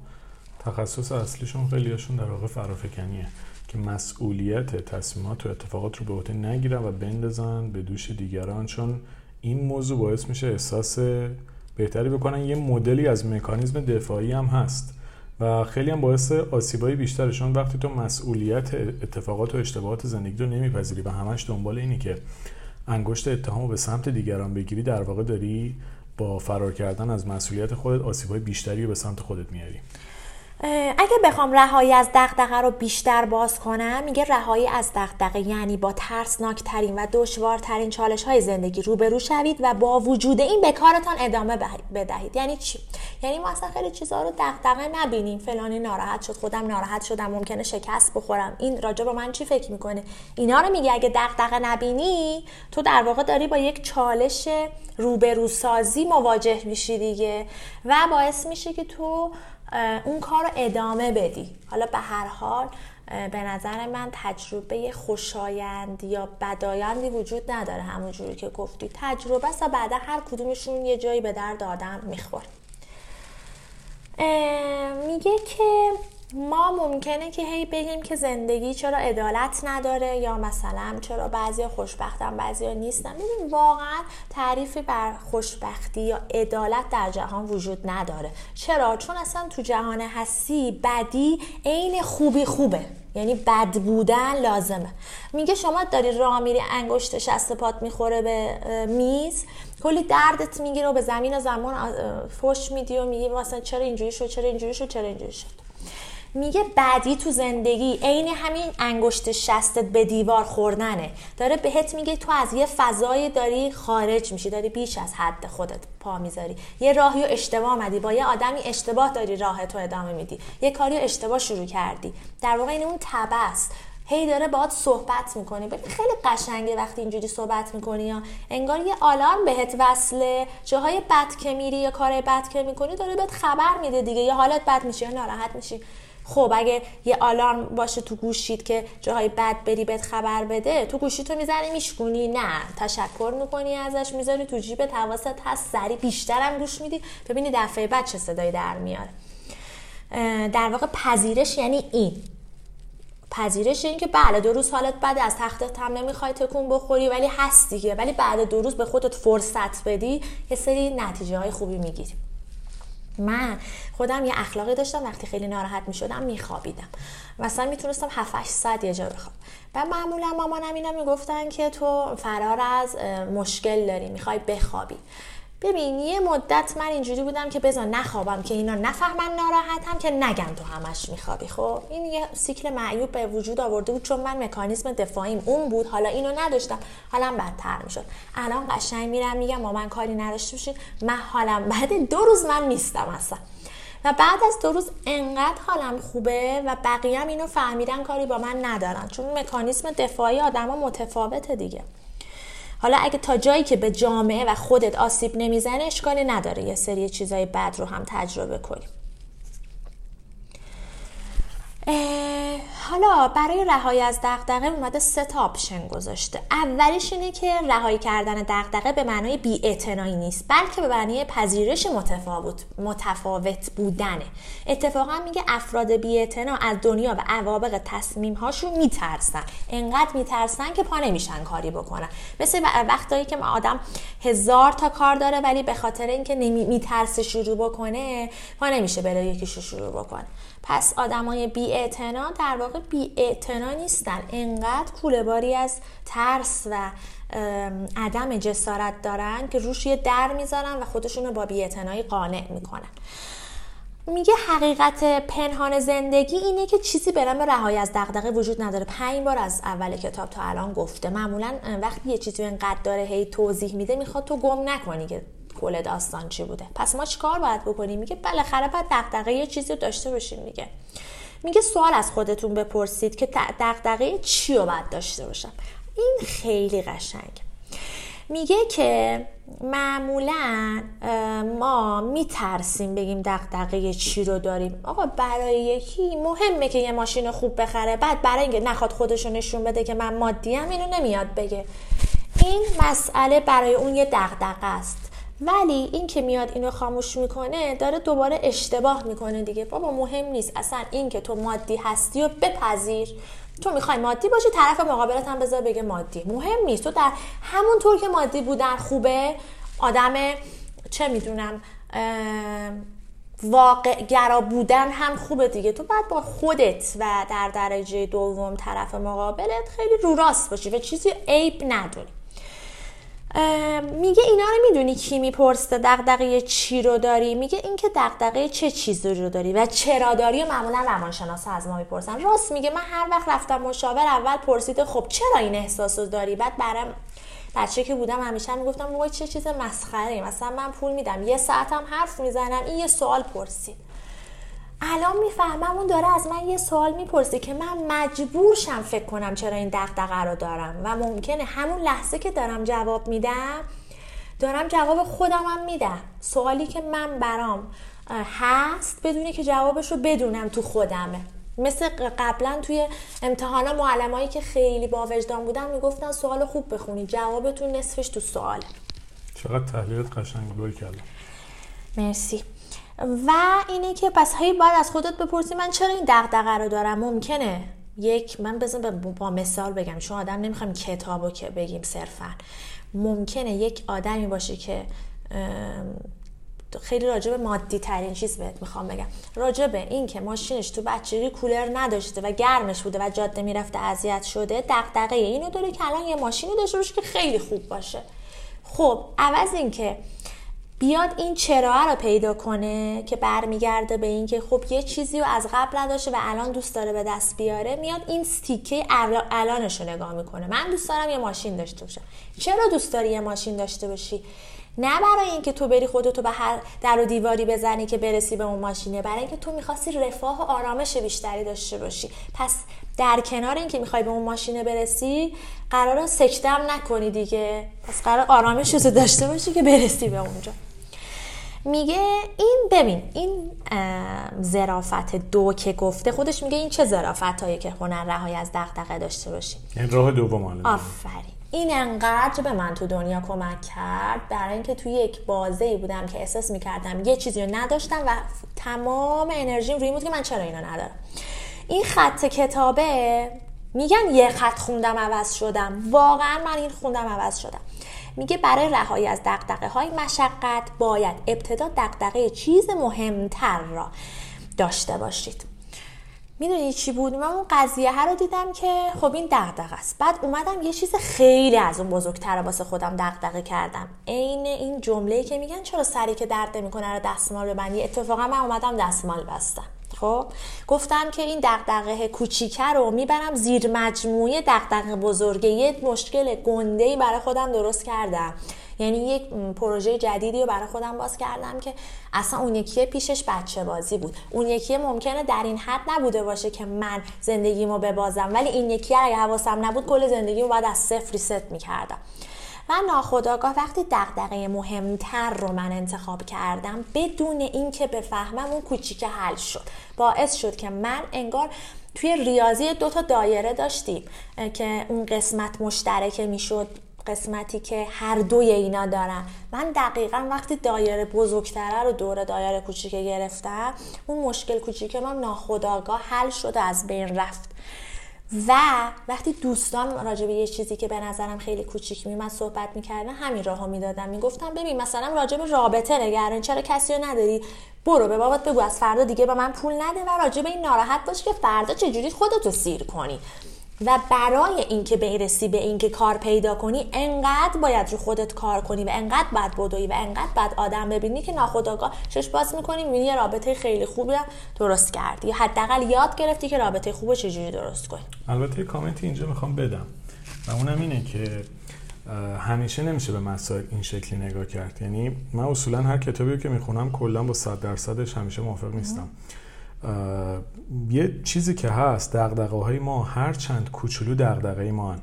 تخصص اصلیشون خیلیشون در واقع فرافکنیه که مسئولیت تصمیمات و اتفاقات رو به عهده نگیرن و بندازن به دوش دیگران چون این موضوع باعث میشه احساس بهتری بکنن. یه مدلی از مکانیزم دفاعی هم هست. و خیلی هم باعث آسیبایی بیشترشون وقتی تو مسئولیت اتفاقات و اشتباهات زندگی رو نمیپذیری و همش دنبال اینی که انگشت اتهام رو به سمت دیگران بگیری در واقع داری با فرار کردن از مسئولیت خودت آسیبای بیشتری رو به سمت خودت میاری اگه بخوام رهایی از دغدغه رو بیشتر باز کنم میگه رهایی از دغدغه یعنی با ترسناکترین و دشوارترین چالش های زندگی روبرو شوید و با وجود این به کارتان ادامه بدهید. یعنی چی؟ یعنی ما اصلا خیلی چیزها رو دغدغه نبینیم. فلانی ناراحت شد خودم ناراحت شدم ممکنه شکست بخورم. این راجع به من چی فکر می‌کنه؟ اینا رو میگه اگه دغدغه نبینی تو در واقع داری با یک چالش روبرو سازی مواجه میشی دیگه. و باعث میشه که تو اون کار رو ادامه بدی. حالا به هر حال به نظر من تجربه خوشایند یا بدایندی وجود نداره همونجوری که گفتی. تجربه است و بعدا هر کدومشون یه جایی به درد آدم می‌خوره. میگه که ما ممکنه که هی بگیم که زندگی چرا عدالت نداره یا مثلا چرا بعضی خوشبختن بعضی نیستن. ببین واقعا تعریفی بر خوشبختی یا عدالت در جهان وجود نداره. چرا؟ چون اصلا تو جهان هستی بدی عین خوبی خوبه. یعنی بد بودن لازمه. میگه شما داری راه میری انگشت شست پات می‌خوره به میز. کلی دردت می‌گیره و به زمین و زمان فش میدی و میگی مثلا چرا اینجوری شد چرا اینجوری شد چرا اینجوری شد. میگه بعدی تو زندگی عین همین انگشت شستت به دیوار خوردنه. داره بهت میگه تو از یه فضایی داری خارج میشی داری بیش از حد خودت پا می‌ذاری. یه راهی و اشتباه آمدی با یه آدمی اشتباه داری راه تو ادامه میدی. یه کاری اشتباه شروع کردی. در واقع این اون تبه هی داره باهات صحبت می‌کنی ببین خیلی قشنگه وقتی اینجوری صحبت می‌کنی یا انگار یه آلارم بهت وصله. جاهای بد که میری یا کار بد که می‌کنی داره بهت خبر میده دیگه. یا حالت بد میشه یا ناراحت میشی. خب اگه یه آلارم باشه تو گوشید که جاهای بد بری بهت خبر بده تو گوشی تو می‌زنی میشکونی. نه تشکر می‌کنی ازش می‌ذاری تو جیب حواست هست. سری بیشترم گوش میدی. ببینی دفعه بعد چه صدایی در میاره. در واقع پذیرش یعنی این. پذیرش این که بله دو روز حالت بعد از تختت هم نمی‌خوای تکون بخوری ولی هست دیگه. ولی بعد دو روز به خودت فرصت بدی یه سری نتیجه های خوبی می‌گیری. من خودم یه اخلاقی داشتم وقتی خیلی ناراحت می شدم می خوابیدم مثلا می‌تونستم 7 8 ساعت یه جا بخواب و معمولا مامانم اینا می‌گفتن که تو فرار از مشکل داری می‌خوای بخوابی. ببین یه مدت من اینجوری بودم که بذار نخوابم که اینا نفهمن ناراحتم که نگم تو همش میخوابی خب؟ این یه سیکل معیوب به وجود آورده بود چون من مکانیزم دفاعیم اون بود. حالا اینو نداشتم. حالم بدتر می‌شد. الان قشنگ میرم میگم ما من کاری نداشته باشین من حالم بعد دو روز من نیستم اصلا. و بعد از دو روز انقدر حالم خوبه و بقیه هم اینو فهمیدن کاری با من ندارن. چون مکانیزم دفاعی آدما متفاوته دیگه. حالا اگه تا جایی که به جامعه و خودت آسیب نمی‌زنه اشکالی نداره. یه سری چیزای بد رو هم تجربه کنیم. حالا برای رهایی از دغدغه اومده سه تا آپشن گذاشته. اولیش اینه که رهایی کردن دغدغه به معنای بی‌اعتنایی نیست بلکه به معنای پذیرش متفاوت متفاوت بودنه. اتفاقا میگه افراد بی‌اعتنا از دنیا و عواقب تصمیم هاشون میترسن. انقدر میترسن که پا نمیشن کاری بکنن. مثل وقتایی که آدم هزار تا کار داره ولی به خاطر اینکه میترسه شروع بکنه پا نمیشه بره یکیشو شروع بکنه. پس آدمای بی در واقع بی نیستن. انقدر کوله باری از ترس و عدم جسارت دارن که روش یه در می‌ذارن و خودشون رو با بی قانع می‌کنن. میگه حقیقت پنهان زندگی اینه که چیزی به نام رهایی از دغدغه وجود نداره. پنج بار از اول کتاب تا الان گفته. معمولا وقتی یه چیزی اینقدر داره هی توضیح میده می‌خواد تو گم نکنی که کل داستان چی بوده. پس ما چیکار باید بکنیم؟ میگه بالاخره باید دغدغه یه چیزی داشته باشیم میگه میگه سوال از خودتون بپرسید که دغدغه چی رو باید داشته باشم. این خیلی قشنگ میگه که معمولا ما میترسیم بگیم دقدقه چی رو داریم. آقا برای یکی مهمه که یه ماشین خوب بخره بعد برای اینکه نخواد خودشو نشون بده که من مادیم اینو نمیاد بگه. این مسئله برای اون یه دقدقه است. ولی این که میاد اینو خاموش می‌کنه داره دوباره اشتباه می‌کنه دیگه. بابا مهم نیست. اصلا این که تو مادی هستی و بپذیر. تو می‌خوای مادی باشی طرف مقابلت هم بذار بگه مادی. مهم نیست. تو در همون طور که مادی بودن خوبه. آدم چه می‌دونم واقع گرا بودن هم خوبه دیگه. تو باید با خودت و در درجه دوم طرف مقابلت خیلی رو راست باشی و چیزی عیب نداری. میگه اینا رو می‌دونی کی می‌پرسه؟ دغدغه چی رو داری؟ میگه اینکه دغدغه چه چیزی رو داری و چرا داری معمولا روانشناسا از ما می‌پرسن. راست میگه من هر وقت رفتم مشاور اول پرسیده خب چرا این احساس رو داری؟ بعد برام بچه که بودم همیشه می‌گفتم وای چه چیز مسخره مثلا من پول میدم یه ساعتم حرف می‌زنم این یه سوال پرسید. الان می‌فهمم اون داره از من یه سوال می‌پرسه که من مجبور شم فکر کنم چرا این دغدغه رو دارم و ممکنه همون لحظه که دارم جواب میدم دارم جواب خودم هم میدم. سوالی که من برام هست بدونی که جوابش رو بدونم تو خودمه. مثل قبلا توی امتحانا معلمایی که خیلی با وجدان بودن می‌گفتن سوال خوب بخونی جوابتون نصفش تو سواله. چقدر تحلیلت قشنگ بود کردم. مرسی. و اینه که پس هی باید از خودت بپرسی من چرا این دغدغه رو دارم؟ ممکنه. یک من بزن با مثال بگم. چون آدم نمی‌خوام کتابو که بگیم صرفا. ممکنه یک آدمی باشه که خیلی راجب مادی ترین چیز بهت می‌خوام بگم. راجب این که ماشینش تو بچگی کولر نداشته و گرمش بوده و جاده می‌رفته اذیت شده دغدغه اینو داره که الان یه ماشینی داشته باشه که خیلی خوب باشه. خب عوض این که بیاد این چرا رو پیدا کنه که برمیگرده به اینکه خب یه چیزی رو از قبل نداشته و الان دوست داره به دست بیاره میاد این ستیکه الانش رو نگاه می‌کنه. من دوست دارم یه ماشین داشته باشم. چرا دوست داری یه ماشین داشته باشی؟ نه برای اینکه تو بری خودتو به هر در و دیواری بزنی که برسی به اون ماشینه برای اینکه تو می‌خواستی رفاه و آرامش بیشتری داشته باشی. پس در کنار اینکه می‌خوای به اون ماشینه برسی قرار سکتم نکنی دیگه. پس قرار آرامش رو داشته باشی که برسی به اونجا. میگه این ببین این زرافت دو که گفته خودش میگه این چه زرافت هایی که هنر رهایی از دغدغه داشته باشی؟ این راه دوم آفرین. این انقدر به من تو دنیا کمک کرد برای اینکه توی یک بازه بودم که احساس می‌کردم یه چیزی رو نداشتم و تمام انرژیم روی بود که من چرا اینو ندارم. این خط کتابه میگن یه خط خوندم عوض شدم. واقعا من این خوندم عوض شدم. میگه برای رهایی از دقدقه های مشقت باید ابتدا دقدقه چیز مهمتر را داشته باشید. می‌دونی چی بود؟ من اون قضیه ها رو دیدم که خب این دغدغه است. بعد اومدم یه چیز خیلی از اون بزرگتر واسه خودم دغدغه کردم. عین این جمله که میگن چرا سری که درد نمی‌کنه رو دستمال ببندی؟ اتفاقا من اومدم دستمال بستم. خب گفتم که این دغدغه کوچیکه رو می‌برم زیر مجموعه دغدغه بزرگه یه مشکل گنده ای برای خودم درست کردم. یعنی یک پروژه جدیدی رو برای خودم باز کردم که اصلا اون یکی پیشش بچه بازی بود. اون یکی ممکنه در این حد نبوده باشه که من زندگیمو ببازم ولی این یکی اگه حواسم نبود کل زندگیمو باید از صفر ریست می‌کردم. و ناخداگاه وقتی دغدغه مهمتر رو من انتخاب کردم بدون اینکه بفهمم اون کوچیک حل شد. باعث شد که من انگار توی ریاضی دو تا دایره داشتیم که اون قسمت مشترکه می‌شد قسمتی که هر دوی اینا دارن. من دقیقا وقتی دایره بزرگتره رو دور دایره کوچیکه گرفتم اون مشکل کوچیک من ناخداگاه حل شده از بین رفت. و وقتی دوستان راجع به یه چیزی که به نظرم خیلی کوچیک من صحبت می‌کردن همین راهو می‌دادم. می‌گفتم ببین مثلا راجع به رابطه نگران چرا کسی رو نداری؟ برو به بابات بگو از فردا دیگه به من پول نده و راجع به این ناراحت باش که فردا چجوری خودتو سیر کنی. و برای اینکه برسی به اینکه کار پیدا کنی انقدر باید رو خودت کار کنی و انقدر باید بدوی و انقدر باید آدم ببینی که ناخودآگاه چش باز می‌کنی می‌بینی یه رابطه خیلی خوبی درست کردی. یا حداقل یاد گرفتی که رابطه خوب چجوری درست کنی. البته کامنتی اینجا می‌خوام بدم و اونم اینه که همیشه نمیشه به مسائل این شکلی نگاه کرد. یعنی من اصولا هر کتابی رو که می‌خونم کلا با صد درصدش همیشه موافق نیستم. یه چیزی که هست دغدغه های ما هر چند کوچولو دغدغه ما هن.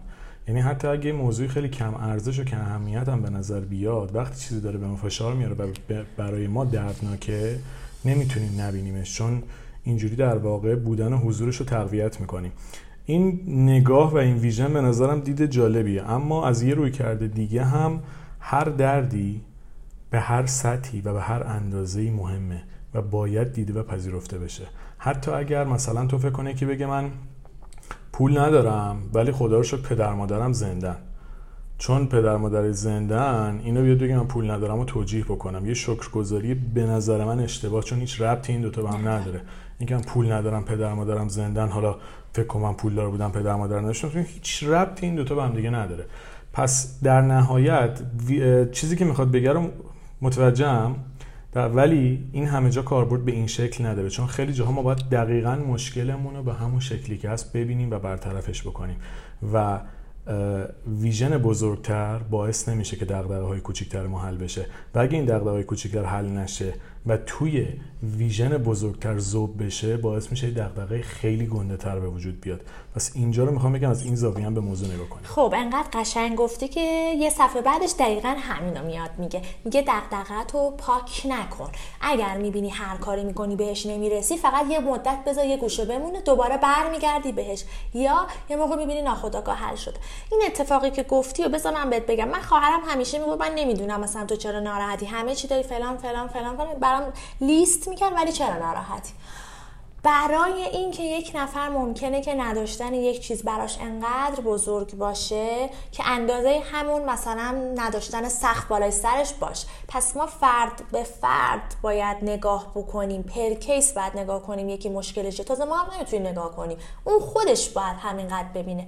یعنی حتی اگه موضوعی خیلی کم ارزش و کم اهمیت هم به نظر بیاد وقتی چیزی داره به ما فشار میاره برای ما دردناکه نمی‌تونیم نبینیمش چون اینجوری در واقع بودن و حضورش رو تقویت می‌کنیم. این نگاه و این ویژن به نظرم دید جالبیه. اما از یه روی کرده دیگه هم هر دردی به هر سطحی و به هر اندازه‌ای مهمه. و باید دیده و پذیرفته بشه. حتی اگر مثلا تو فکر کنه که بگه من پول ندارم ولی خدا رو شکر پدر مادرم زندن. چون پدر مادر زندن اینو بیاد بگه من پول ندارم و توجیه بکنم. یه شکرگزاری به نظر من اشتباه چون هیچ ربطی این دوتا به هم نداره. اینکه من پول ندارم پدر مادرم زندن حالا فکر کنم من پول دار بودم پدر مادر نداشتم هیچ ربطی این دوتا به هم دیگه نداره. پس در نهایت چیزی که می‌خواد بگه رو متوجهم. ولی این همه جا کاربرد به این شکل نداره چون خیلی جاها ما باید دقیقا مشکلمون رو به همون شکلی که هست ببینیم و برطرفش بکنیم. و ویژن بزرگتر باعث نمیشه که دقدقه های کوچیکتر ما حل بشه. و اگه این دقدقه های کوچیکتر حل نشه و توی ویژن بزرگتر زوب بشه باعث میشه دغدغه خیلی گنده تر به وجود بیاد. پس اینجا رو می‌خوام بگم از این زاویه به موضوع نگاه کنیم. خب انقدر قشنگ گفتی که یه صفحه بعدش دقیقا همینو میاد میگه میگه دغدغه تو پاک نکن. اگر می‌بینی هر کاری می‌کنی بهش نمی‌رسی فقط یه مدت بذار یه گوشه بمونه دوباره برمیگردی بهش. یا یه موقع می‌بینی ناخودآگاه حل شد این اتفاقی که گفتی و بذار من بهت بگم. من خواهرم همیشه میگه من نمی‌دونم مثلا تو چرا ناراحتی همه چی داری فلان فلان فلان فلان. برام لیست می‌کرد ولی چرا ناراحتی؟ برای اینکه یک نفر ممکنه که نداشتن یک چیز براش انقدر بزرگ باشه که اندازه همون مثلا نداشتن سخت بالای سرش باش پس ما فرد به فرد باید نگاه بکنیم. پر کیس باید نگاه کنیم. یکی مشکلشه. تازه ما هم نمی‌تونیم نگاه کنیم. اون خودش باید همینقدر ببینه.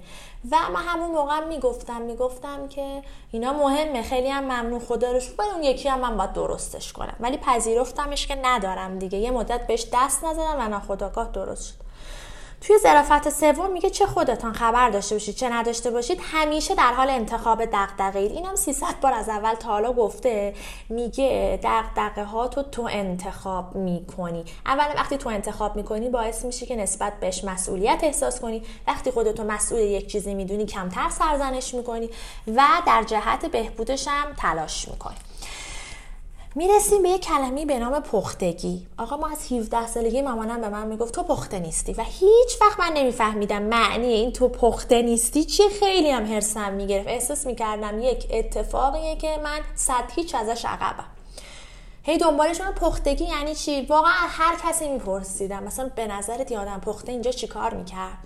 و من همون موقع می‌گفتم می‌گفتم که اینا مهمه. خیلی هم ممنون. خدا رو شکر. اون یکی هم من باید درستش کنم. ولی پذیرفتمش که ندارم دیگه. یه مدت بهش دست نزدم و ناخداگاه درست شد. توی ظرافت سوم میگه چه خودتان خبر داشته باشید چه نداشته باشید همیشه در حال انتخاب دغدغه اید اینم 300 بار از اول تا حالا گفته میگه دغدغه ها تو تو انتخاب می‌کنی. اول وقتی تو انتخاب می‌کنی باعث میشه که نسبت بهش مسئولیت احساس کنی. وقتی خودتو مسئول یک چیزی می‌دونی کمتر سرزنش می‌کنی و در جهت بهبودش هم تلاش می‌کنی. می‌رسیم به یه کلمی به نام پختگی. آقا ما از 17 سالگی مامانم به من می‌گفت تو پخته نیستی و هیچ وقت من نمیفهمیدم معنی این تو پخته نیستی چی خیلی هم هرسم می‌گرفت. احساس می‌کردم یک اتفاقیه که من صد هیچ ازش عقبم. هی دنبالش من پختگی یعنی چی؟ واقعا هر کسی میپرسیدم. مثلا به نظرت آدم پخته اینجا چیکار می‌کرد؟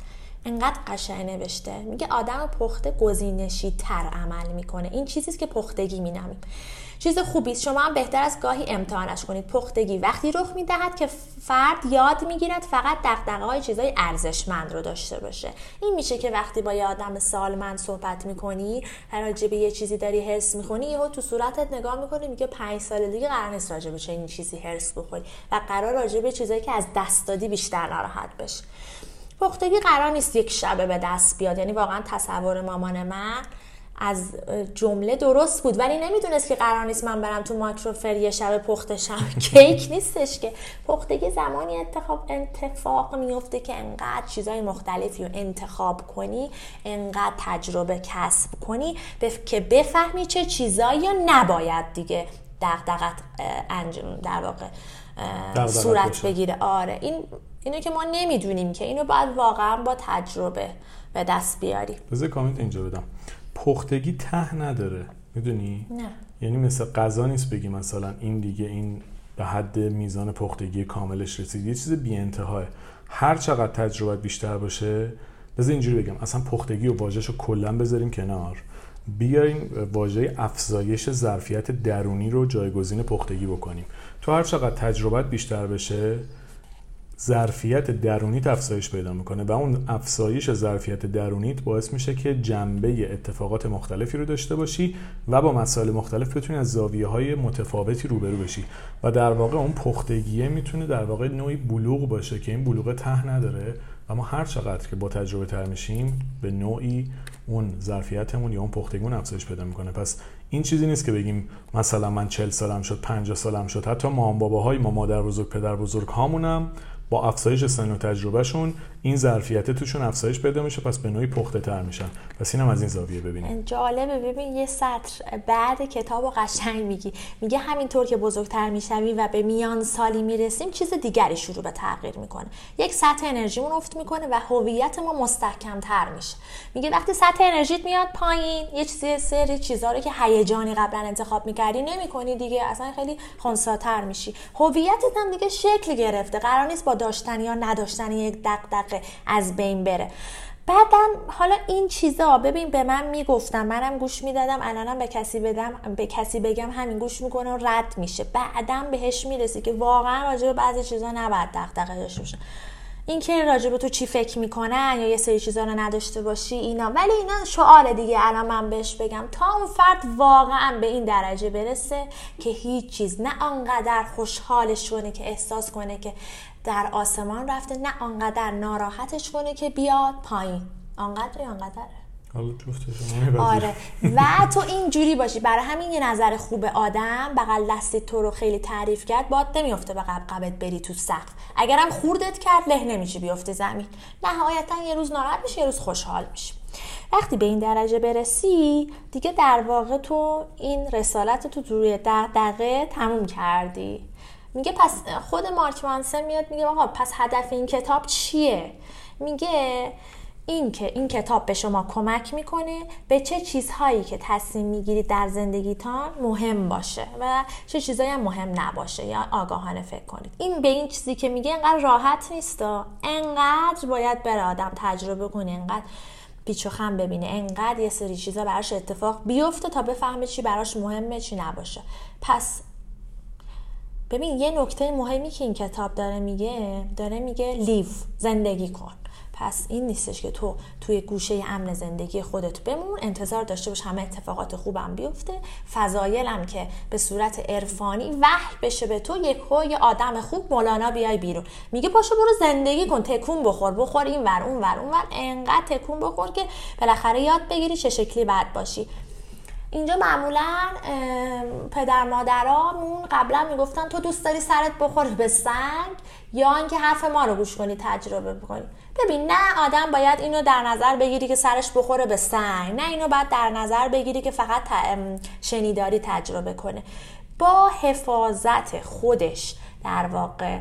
انقدر قشنگ نوشته. میگه آدم پخته گزینشی تر عمل می‌کنه. این چیزیست که پختگی مینامیم. چیز خوبی شما هم بهتر از گاهی امتحانش کنید. پختگی وقتی رخ می‌دهد که فرد یاد می‌گیرد فقط دغدغه های چیزای ارزشمند رو داشته باشه. این میشه که وقتی با یه آدم سالمند صحبت می‌کنی راجع به یه چیزی داری حس می‌کنی یهو تو صورتت نگاه می‌کنی میگه پنج سال دیگه قرار نیست راجع به چنین چیزی حس بخوری و قرار راجع به چیزایی که از دست دادی بیشتر ناراحت بشی. پختگی قرار نیست یک شبه به دست بیاد. یعنی واقعا تصور مامان من از جمله درست بود. ولی نمی‌دونست که قرار نیست من برم تو ماکروفر یه شب پخته شم کیک نیستش که. پختگی زمانی اتخاب اتفاق میفته که انقدر چیزای مختلفی رو انتخاب کنی انقدر تجربه کسب کنی که بفهمی چه چیزایی رو نباید دیگه دقدقت انجام در واقع صورت بگیره. آره. این اینو که ما نمی‌دونیم که اینو باید واقعا با تجربه به دست بیاری بذار کامنت اینجا بدم. پختگی ته نداره. می‌دونی؟ نه. یعنی مثل غذا نیست بگی مثلا این دیگه این به حد میزان پختگی کاملش رسید. یه چیز بی انتهاه هر چقدر تجربه بیشتر باشه بذار اینجوری بگم. اصلا پختگی و واژهش رو کلا بذاریم کنار. بیایم واژه افزایش ظرفیت درونی رو جایگزین پختگی بکنیم. تو هر چقدر تجربت بیشتر بشه ظرفیت درونیت افزایش پیدا می‌کنه و اون افزایش ظرفیت درونیت باعث میشه که جنبه اتفاقات مختلفی رو داشته باشی و با مسائل مختلف بتونی از زاویه های متفاوتی روبرو بشی و در واقع اون پختگیه می‌تونه در واقع نوعی بلوغ باشه که این بلوغ ته نداره و ما هر چقدر که با تجربه تر میشیم به نوعی اون ظرفیتمون یا اون پختگیمون افزایش پیدا می‌کنه. پس این چیزی نیست که بگیم مثلا من 40 سالم شد 50 سالم شد حتی ما باباهای ما مادر بزرگ پدر بزرگ هامونم با افزایش سن و تجربهشون این ظرفیت توشون افزایش پیدا میشه پس به نوعی پخته تر میشن. پس اینم از این زاویه ببینیم. جالبه ببین یه سطر بعد کتاب و قشنگ میگی. میگه همینطور که بزرگتر می‌شویم و به میان سالی می‌رسیم چیز دیگری شروع به تغییر می‌کنه. یک سطح انرژیمون افت می‌کنه و هویت ما مستحکم تر میشه. میگه وقتی سطح انرژیت میاد پایین یه چیزی سری چیزا رو که هیجانی قبلا انتخاب می‌کردی نمی‌کنی دیگه اصلا خیلی خونساتر میشی. هویتت هم دیگه شکل گرفته. قرار نیست با داشتن یا نداشتن یک دغدغه از بین بره. بعدم حالا این چیزا ببین به من می‌گفتم منم گوش می‌دادم الانم به کسی بدم به کسی بگم همین گوش می‌کنه و رد میشه. بعدم بهش می‌رسی که واقعا راجع به بعضی چیزا نباید دغدغه داشته باشه. اینکه راجع به تو چی فکر می‌کنن یا یه سری چیزا رو نداشته باشی اینا. ولی اینا شعار دیگه الان من بهش بگم. تا اون فرد واقعا به این درجه برسه که هیچ چیز نه آنقدر خوشحالش کنه که احساس کنه که در آسمان رفته نه آنقدر ناراحتش کنه که بیاد پایین. آنقدر یا آنقدره آره. و تو اینجوری باشی. برای همین یه نظر خوب آدم بغل دستی تو رو خیلی تعریف کرد باد نمیفته به قبقبت بری تو سقف. اگرم خوردت کرد له نمیشه بیفته زمین. نهایتا یه روز ناراحت میشه یه روز خوشحال میشه وقتی به این درجه برسی دیگه در واقع تو این رسالت تو روی دقیقه تموم کردی. میگه پس خود مارک مانسن میاد میگه آقا پس هدف این کتاب چیه؟ میگه این که این کتاب به شما کمک می‌کنه به چه چیزهایی که تصمیم می‌گیرید در زندگیتان مهم باشه و چه چیزهایی هم مهم نباشه یا آگاهانه فکر کنید. این به این چیزی که میگه انقدر راحت نیست انقدر باید بر آدم تجربه کنه انقدر پیچ و خم ببینه انقدر یه سری چیزا براش اتفاق بیفته تا بفهمه چی براش مهمه چی نباشه. پس ببین یه نکته مهمی که این کتاب داره میگه داره میگه لیف زندگی کن. پس این نیستش که تو توی گوشه امن زندگی خودت بمون انتظار داشته باش همه اتفاقات خوبم بیفته. فضایلم که به صورت عرفانی وحی بشه به تو یک یه آدم خوب مولانا بیای بیرون. میگه پاشو برو زندگی کن تکون بخور بخور این ور اون ور اون ور. انقدر تکون بخور که بالاخره یاد بگیری چه شکلی بعد باشی. اینجا معمولا پدر مادرامون قبلا می‌گفتن تو دوست داری سرت بخوره به سنگ یا اینکه حرف ما رو گوش کنی تجربه بکنی. ببین نه آدم باید اینو در نظر بگیری که سرش بخوره به سنگ نه اینو باید در نظر بگیری که فقط شنیداری تجربه کنه. با حفاظت خودش در واقع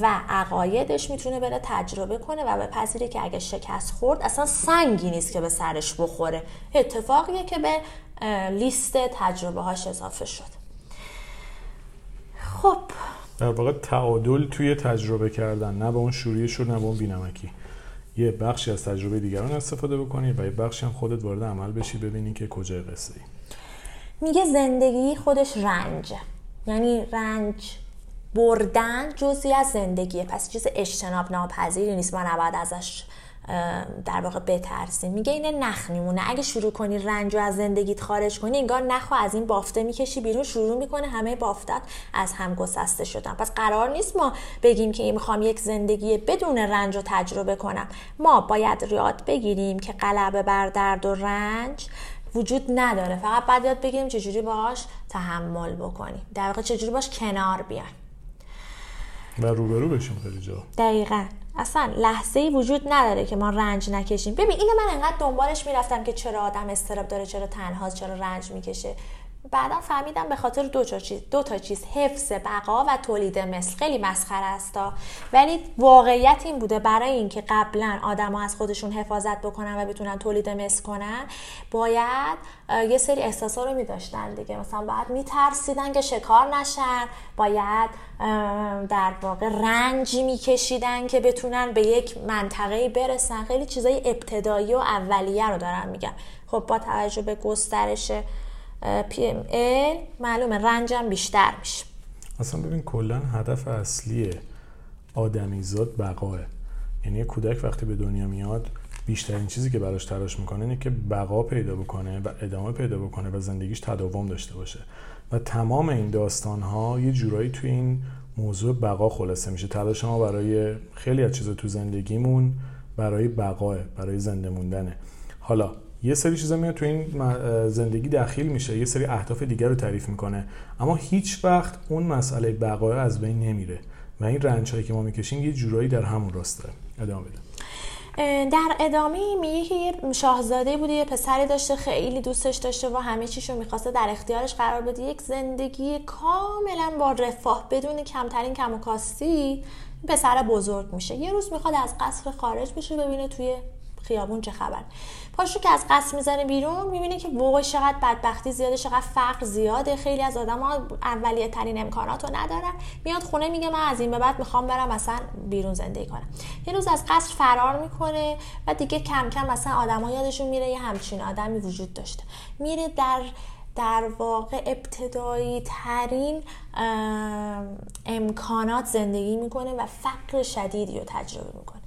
و عقایدش می‌تونه بره تجربه کنه و بپذیره که اگه شکست خورد اصلا سنگی نیست که به سرش بخوره. اتفاقیه که به لیست تجربه هاش اضافه شد. خب. در واقع تعادل توی تجربه کردن نه به اون شوری شد نه به اون بینمکی. یه بخشی از تجربه دیگران استفاده بکنی و یه بخشی هم خودت وارد عمل بشی ببینی که کجای قصه ای میگه زندگی خودش رنج یعنی رنج بردن جزی از زندگیه. پس چیز اجتناب ناپذیری نیست. ما نباید ازش در واقع بترسیم میگه اینه نخ میمونه. اگه شروع کنی رنج رو از زندگیت خارج کنی انگار نخو از این بافته می‌کشی بیرون شروع می‌کنه همه بافتت از هم گسسته شدن. پس قرار نیست ما بگیم که می‌خوام یک زندگی بدون رنج رو تجربه کنم. ما باید یاد بگیریم که غلبه بر درد و رنج وجود نداره. فقط باید یاد بگیریم چجوری باش تحمل بکنیم. در واقع چجوری باش کنار بیایم. و روبرو بشیم خیلی جا دقیقا. اصلا لحظه ای وجود نداره که ما رنج نکشیم. ببین اینو من انقدر دنبالش می‌رفتم که چرا آدم استراب داره چرا تنهاست چرا رنج می‌کشه. بعدا فهمیدم به خاطر دو تا چیز دو تا چیز حفظ بقا و تولید مثل. خیلی مسخره است ولی واقعیت این بوده برای اینکه قبلا آدما از خودشون حفاظت بکنن و بتونن تولید مثل کنن باید یه سری احساسا رو میداشتن دیگه. مثلا باید میترسیدن که شکار نشن. باید در واقع رنجی میکشیدن که بتونن به یک منطقه برسن. خیلی چیزای ابتدایی و اولیه رو دارن میگم. خب با توجه به گسترش ال معلومه رنجم بیشتر میشه. اصلا ببین کلا هدف اصلی آدمیزاد بقاه. یعنی کودک وقتی به دنیا میاد بیشترین چیزی که براش تلاش می‌کنه اینه که بقا پیدا بکنه و ادامه پیدا بکنه و زندگیش تداوم داشته باشه. و تمام این داستان ها یه جورایی توی این موضوع بقا خلاصه میشه. تلاش ما برای خیلی از چیزا تو زندگیمون برای بقاه برای زنده موندنه. حالا یه سری چیزا میاد تو این زندگی دخیل میشه یه سری اهداف دیگر رو تعریف می‌کنه. اما هیچ وقت اون مسئله بقای از بین نمیره و این رنج هایی که ما می‌کشیم یه جورایی در همون راسته. ادامه بده. در ادامه میگه که یه شاهزاده بوده یه پسری داشته خیلی دوستش داشته و همه چیشو می‌خواسته در اختیارش قرار بده. یک زندگی کاملا با رفاه بدون کمترین کم و کاستی پسر بزرگ میشه. یه روز می‌خواد از قصر خارج بشه ببینه توی خیابون چه خبر. پاشو که از قصر می‌زنه بیرون می‌بینه که وای چقدر بدبختی زیاده چقدر فقر زیاده. خیلی از ها اولیه ترین امکانات رو ندارن. میاد خونه میگه من از این به بعد می‌خوام برم مثلا بیرون زندگی کنم. یه روز از قصر فرار می‌کنه و دیگه کم کم مثلا ها یادشون میره یه همچین آدمی وجود داشته. میره در در واقع ابتدایی ترین امکانات زندگی می‌کنه و فقر شدیدی رو تجربه می‌کنه.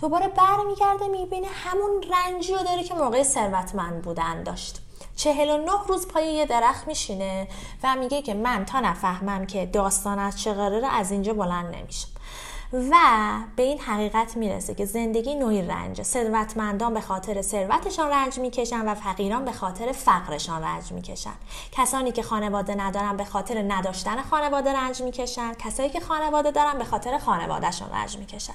دوباره برمیگرده می‌بینه همون رنجی رو داره که موقع ثروتمند بودن داشت. چهل و نه روز پای یه درخت میشینه و میگه که من تا نفهمم که داستان از چه قراره از اینجا بلند نمیشم و به این حقیقت می‌رسه که زندگی نوعی رنج ثروتمندان به خاطر ثروتشان رنج می‌کشن و فقیران به خاطر فقرشان رنج می‌کشن. کسانی که خانواده ندارن به خاطر نداشتن خانواده رنج می‌کشن. کسایی که خانواده دارن به خاطر خانوادهشان رنج می‌کشن.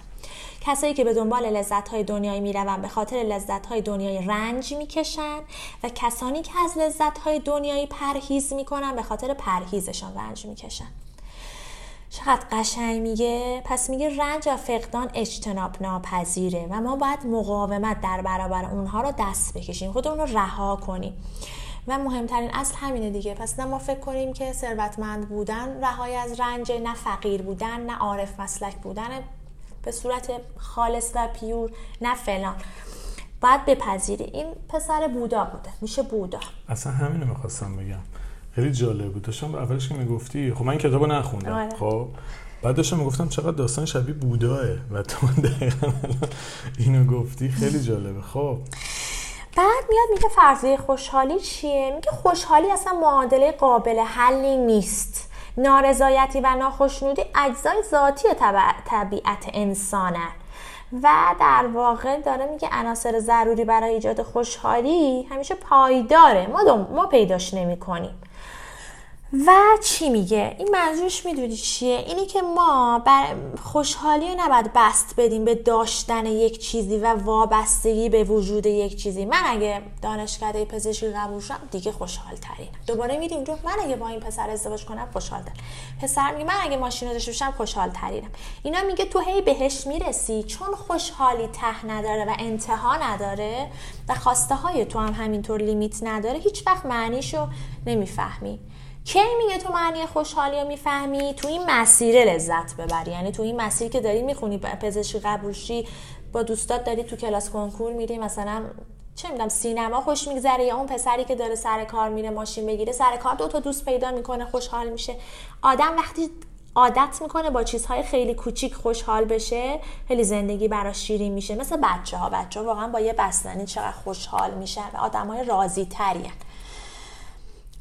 کسایی که به دنبال لذت های دنیایی می‌روند به خاطر لذت های دنیایی رنج می‌کشن و کسانی که از لذت های دنیایی پرهیز می‌کنن به خاطر پرهیزشان رنج می‌کشن چقدر قشنگ میگه؟ پس میگه رنج و فقدان اجتناب ناپذیره و ما باید مقاومت در برابر اونها رو دست بکشیم خودمون رو رها کنیم. و مهمترین اصل همینه دیگه. پس نه ما فکر کنیم که ثروتمند بودن رهای از رنج نه فقیر بودن نه عارف مسلک بودن. به صورت خالص و پیور نه فلان. باید بپذیری. این پسر بودا بوده. میشه بودا. اصلا همینو می‌خواستم بگم. خیلی جالب بود. داشتم اولش که می‌گفتی خب من کتابو نخوندم. آره. خب. بعد داشتم می‌گفتم چقدر داستان شبیه بوداه. و تو دقیقا اینو گفتی. خیلی جالبه. خب. بعد میاد میگه فرضیه خوشحالی چیه؟ میگه خوشحالی اصلا معادله قابل حلی نیست. نارضایتی و ناخشنودی اجزای ذاتی طبیعت انسانه. و در واقع داره میگه عناصر ضروری برای ایجاد خوشحالی همیشه پایداره. ما, ما پیداش نمی کنیم و چی میگه؟ این منظورش می‌دونی چیه؟ اینی که ما بر خوشحالی رو نباید بست بدیم به داشتن یک چیزی و وابستگی به وجود یک چیزی. من اگه دانشکده پزشکی قبول شم دیگه خوشحال ترین دوباره میریم اونجا من اگه با این پسر ازدواج کنم خوشحال تر پسر میگه من اگه ماشین داشته باشم خوشحال ترینم اینا میگه تو هی بهش می‌رسی چون خوشحالی ته نداره و انتها نداره و خواسته های تو هم همینطور لیمیت نداره هیچ وقت معنیشو نمی‌فهمی. کی میگه تو معنی خوشحالی رو می‌فهمی؟ تو این مسیر لذت ببری. یعنی تو این مسیر که داری می‌خونی پزشکی قبولشی با دوستات داری تو کلاس کنکور میری مثلا چه می‌دونم سینما خوش میگذره یا اون پسری که داره سر کار میره ماشین بگیره سر کار دو تا دوست پیدا می‌کنه خوشحال میشه. آدم وقتی عادت می‌کنه با چیزهای خیلی کوچیک خوشحال بشه خیلی زندگی براش شیرین میشه. مثل بچه ها بچه ها واقعا با یه بستنی چقدر خوشحال میشن و آدم های راضی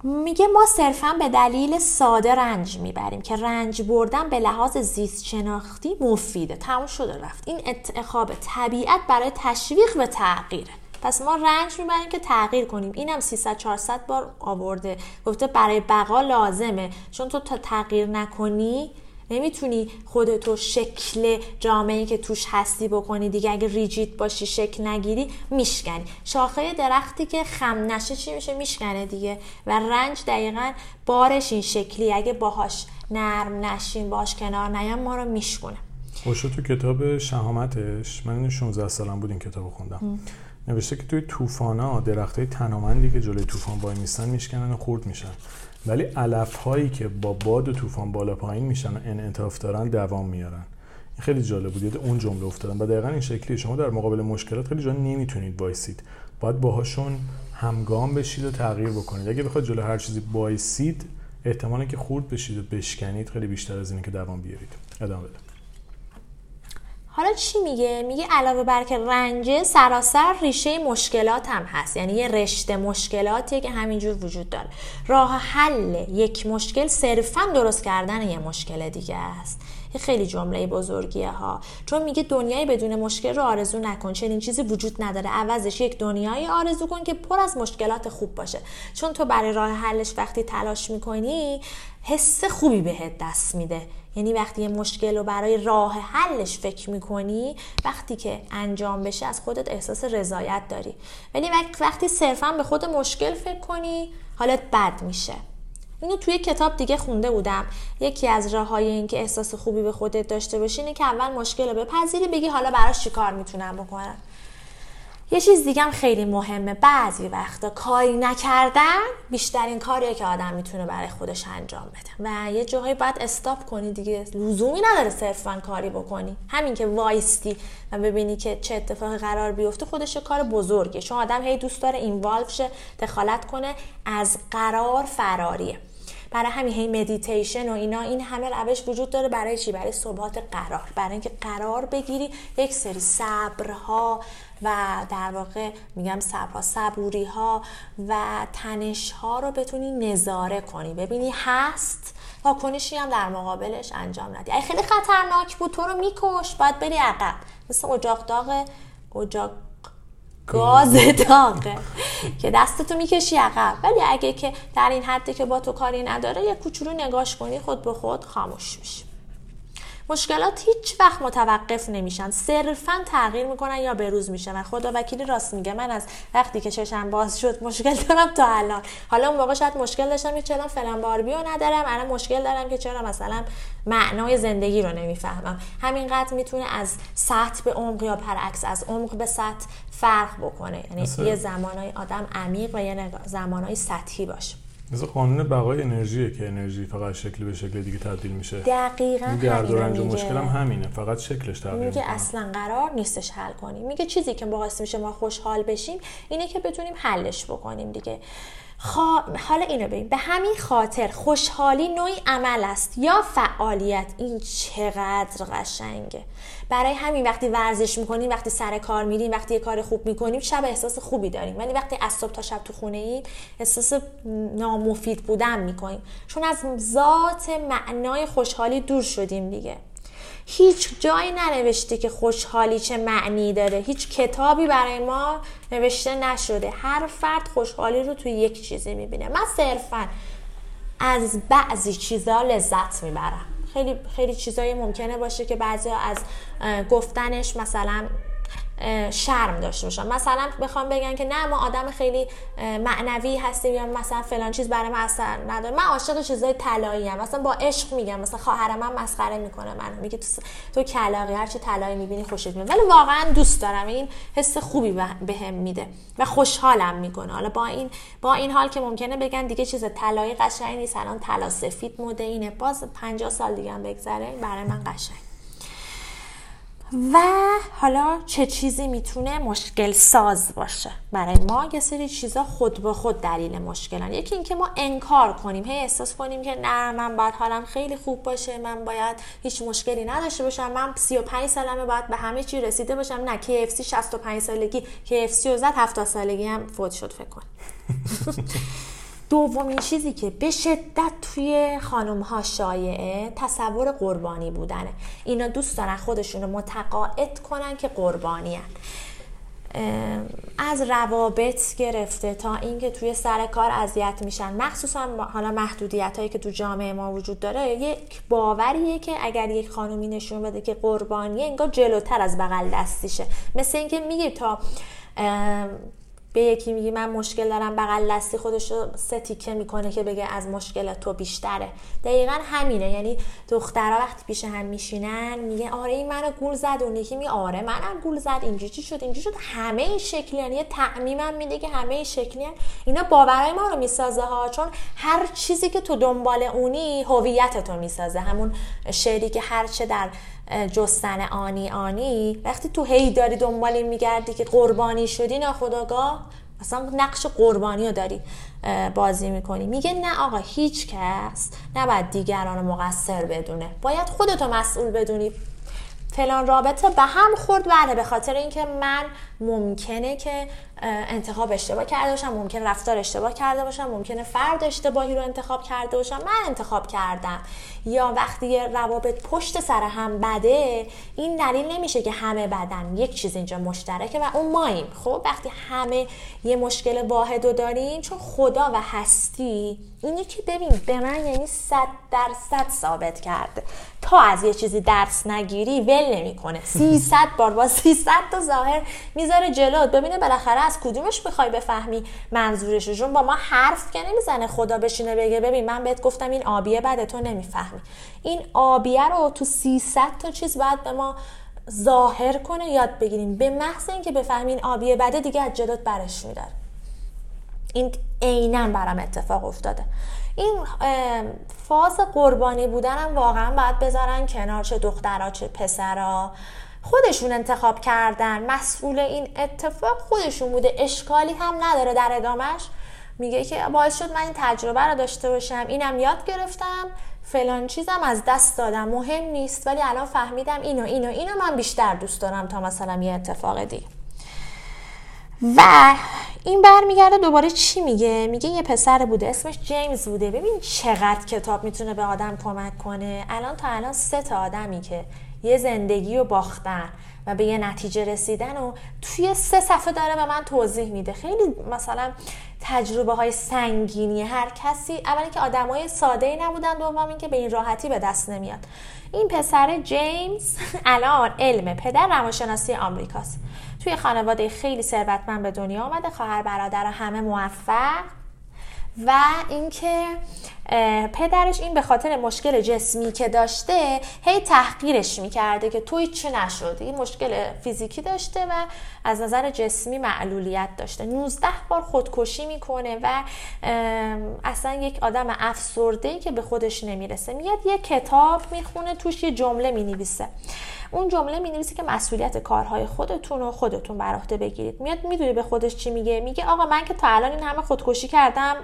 میگه ما صرفا به دلیل ساده رنج می‌بریم که رنج بردن به لحاظ زیست شناختی مفیده. تموم شده رفت. این اتخاب طبیعت برای تشویق و تغییره پس ما رنج می‌بریم که تغییر کنیم. اینم 300 400 بار آورده. گفته برای بقا لازمه. چون تو تا تغییر نکنی نمی‌تونی خودتو شکل جامعه که توش هستی بکنی دیگه اگه ریجیت باشی شکل نگیری میشکنی. شاخه درختی که خم نشه چی میشه؟ میشکنه دیگه. و رنج دقیقا بارش این شکلی. اگه باهاش نرم نشین باش کنار نیام ما رو میشکنه خوشو تو کتاب شهامتش من 16 سالم بود این کتاب خوندم. نوشته که توی طوفانا درخت های تنامندی که جلوی طوفان وای میستن میشکنن و خورد میشن. ولی علف هایی که با باد و طوفان بالا پایین میشن و انعطاف دارن دوام میارن. این خیلی جالب بود یاد اون جمله افتادم. و دقیقا این شکلی شما در مقابل مشکلات خیلی جا نمی‌تونید وایسید. باید باهاشون همگام بشید و تغییر بکنید. اگه بخواید جلو هر چیزی وایسید احتمالی که خورد بشید و بشکنید خیلی بیشتر از اینه که دوام بیارید. ادامه بده. حالا چی میگه؟ میگه علاوه بر که رنج سراسر ریشه مشکلات هم هست. یعنی یه رشته مشکلاتیه که همینجور وجود داره. راه حل یک مشکل صرفا درست کردن یه مشکل دیگه است. خیلی جمله بزرگیه ها. چون میگه دنیای بدون مشکل رو آرزو نکن. چنین چیزی وجود نداره. عوضش یک دنیای آرزو کن که پر از مشکلات خوب باشه. چون تو برای راه حلش وقتی تلاش می‌کنی حس خوبی بهت دست میده. یعنی وقتی یه مشکل رو برای راه حلش فکر می‌کنی وقتی که انجام بشه از خودت احساس رضایت داری. ولی وقتی صرفا به خود مشکل فکر کنی حالت بد میشه. اینو توی کتاب دیگه خونده بودم. یکی از راههای این که احساس خوبی به خودت داشته باشی اینه که اول مشکل رو بپذیری بگی حالا براش چیکار می‌تونم بکنم. یه چیز دیگه هم خیلی مهمه. بعضی وقتا کاری نکردن بیشترین کاریه که آدم می‌تونه برای خودش انجام بده. و یه جاهایی باید stop کنی دیگه. لزومی نداره صرفا کاری بکنی. همین که وایستی و ببینی که چه اتفاقی قرار بیفته خودش کار بزرگه. چون آدم هی دوست داره involve شه دخالت کنه از قرار فراریه. برای همین هی مدیتیشن و اینا این همه روش وجود داره برای چی؟ برای ثبات قرار. برای اینکه قرار بگیری یک سری صبرها و در واقع میگم صبرها صبوری ها و تنش ها رو بتونی نظاره کنی. ببینی هست واکنشی هم در مقابلش انجام ندی. خیلی خطرناک بود تو رو میکش باید بری عقب. مثل اجاق داغ اجاق گاز داغه. که دستتو می‌کشی عقب. ولی اگه که در این حدی که با تو کاری نداره یه کوچولو نگاش کنی خود به خود خاموش میشه مشکلات هیچ وقت متوقف نمیشن. صرفا تغییر می‌کنن یا بروز میشن. و خدا وکیلی راست میگه. من از وقتی که چشم باز شد مشکل دارم تا الان. حالا اون موقع شاید مشکل داشتم که چرا فلان باربیو ندارم. الان مشکل دارم که چرا مثلا معنای زندگی رو نمی‌فهمم. همینقدر می‌تونه از سطح به عمق یا برعکس از عمق به سطح فرق بکنه. یعنی یه زمانای آدم عمیق و یه زمانای سطحی باشه. مثل قانون بقای انرژیه که انرژی فقط شکل به شکل دیگه تبدیل میشه. دقیقا گرد و رنج مشکل هم همینه فقط شکلش تغییر میگه اصلا قرار نیستش حل کنیم. میگه چیزی که باعث میشه ما خوشحال بشیم اینه که بتونیم حلش بکنیم دیگه. حالا اینو ببین. به همین خاطر خوشحالی نوعی عمل است. یا فعالیت. این چقدر قشنگه. برای همین وقتی ورزش می‌کنیم وقتی سر کار میریم وقتی یه کار خوب می‌کنیم شب احساس خوبی داریم. ولی وقتی از صبح تا شب تو خونه ایم احساس نامفید بودن می‌کنیم. چون از ذات معنای خوشحالی دور شدیم دیگه. هیچ جایی ننوشته که خوشحالی چه معنی داره. هیچ کتابی برای ما نوشته نشده. هر فرد خوشحالی رو توی یک چیزی می‌بینه. من صرفا از بعضی چیزها لذت می‌برم. خیلی خیلی چیزایی ممکنه باشه که بعضی از گفتنش مثلا شرم داشته باشن مثلا بخوام بگن که نه ما آدم خیلی معنوی هستیم یا مثلا فلان چیز برای من اثر نداره. من عاشق چیزای طلایی ام. مثلا با عشق میگم. مثلا خواهر من مسخره می‌کنه من میگه تو تو کلاقی هر چی طلایی می‌بینی خوشت میاد. ولی واقعا دوست دارم. این حس خوبی بهم میده و خوشحالم می‌کنه. حالا با این با این حال که ممکنه بگن دیگه چیز طلایی قشنگ نیست. الان طلا سفید مده اینه. باز 50 سال دیگه هم بگذره. برای من قشنگ. و حالا چه چیزی می‌تونه مشکل ساز باشه. برای ما یه سری چیزا خود به خود دلیل مشکلن. یکی اینکه ما انکار کنیم. هی احساس کنیم که نه من باید حالم خیلی خوب باشه. من باید هیچ مشکلی نداشته باشم. من 35 سالمه باید به همه چی رسیده باشم. نه KFC 65 سالگی KFC رو زد 70 سالگی هم فوت شد فکر کن. دومین چیزی که به شدت توی خانم ها شایعه تصور قربانی بودنه. اینا دوست دارن خودشون رو متقاعد کنن که قربانی هن. از روابط گرفته تا اینکه توی سر کار اذیت میشن. مخصوصا حالا محدودیت هایی که تو جامعه ما وجود داره یک باوریه که اگر یک خانومی نشون بده که قربانیه انگار جلوتر از بغل دستیشه. مثل اینکه میگه تا به یکی میگی من مشکل دارم بغل دستی خودش رو سه می‌کنه که بگه از مشکل تو بیشتره. دقیقا همینه. یعنی دخترها وقتی پیش هم میشینن میگه آره این منو گول زد اون یکی می آره منم گول زد اینجوری چی شد اینجوری شد. همه این شکلی یه تعمیمم میده که همه این شکلی اینا باورای ما رو می‌سازه ها. چون هر چیزی که تو دنبال اونی هویت تو می‌سازه. همون شعری که هر چه در جستن آنی آنی. وقتی تو هی داری دنبال میگردی که قربانی شدی ناخداگاه اصلا نقش قربانی رو داری بازی می‌کنی. میگه نه آقا هیچ کس نباید دیگران مقصر بدونه. باید خودتو مسئول بدونی. فلان رابطه به هم خورد بله به خاطر اینکه من ممکنه که انتخاب اشتباه کرده باشم ممکنه رفتار اشتباه کرده باشم ممکنه فرد اشتباهی رو انتخاب کرده باشم. من انتخاب کردم. یا وقتی روابط پشت سر هم بده این دلیل نمیشه که همه بدن یک چیز اینجا مشترکه و اون ماییم. خب وقتی همه یه مشکل واحد رو داریم چون خدا و هستی اینی که ببین به من یعنی صد درصد ثابت کرده. تا از یه چیزی درس نگیری ول نمی‌کنه. 300 بار با 300 تا ظاهر می‌ذاره جلوت ببینه بالاخره از کدومش می‌خوای بفهمی منظورش چون با ما حرف که نمی‌زنه خدا بشینه بگه ببین من بهت گفتم این آبیه بده تو نمی‌فهمی. این آبیه رو تو 300 تا چیز باید به ما ظاهر کنه یاد بگیریم. به محض اینکه بفهمین آبیه بده دیگه از جلوت برش میداره. این عینا برام اتفاق افتاده. این فاز قربانی بودنم واقعا باید بذارن کنار چه دخترها چه پسرا خودشون انتخاب کردن. مسئول این اتفاق خودشون بوده. اشکالی هم نداره. در ادامش میگه که باعث شد من این تجربه رو داشته باشم. اینم یاد گرفتم. فلان چیزم از دست دادم مهم نیست ولی الان فهمیدم اینو اینو اینو من بیشتر دوست دارم تا مثلا یه اتفاق دیگه و این برمیگرده دوباره چی میگه؟ میگه یه پسر بوده اسمش جیمز بوده. ببین چقدر کتاب می‌تونه به آدم کمک کنه. الان تا الان سه تا آدمی که یه زندگی رو باختن و به یه نتیجه رسیدن و توی سه صفحه داره به من توضیح میده. خیلی مثلا تجربه های سنگینی هر کسی اولی که های ساده ای نبودن دوم اینکه به این راحتی به دست نمیاد. این پسر جیمز الان علم پدر روانشناسی آمریکاست. توی خانواده خیلی ثروتمند به دنیا آمده خواهر برادر همه موفق. و اینکه پدرش این به خاطر مشکل جسمی که داشته هی تحقیرش می‌کرده که توی چه نشده این مشکل فیزیکی داشته و از نظر جسمی معلولیت داشته. 19 بار خودکشی می‌کنه و اصلا یک آدم افسرده که به خودش نمی‌رسه. میاد یه کتاب می‌خونه توش یه جمله می‌نویسه. اون جمله می نویسه که مسئولیت کارهای خودتون رو خودتون بر عهده بگیرید. میاد می‌دونی به خودش چی میگه. میگه آقا من که تا الان این همه خودکشی کردم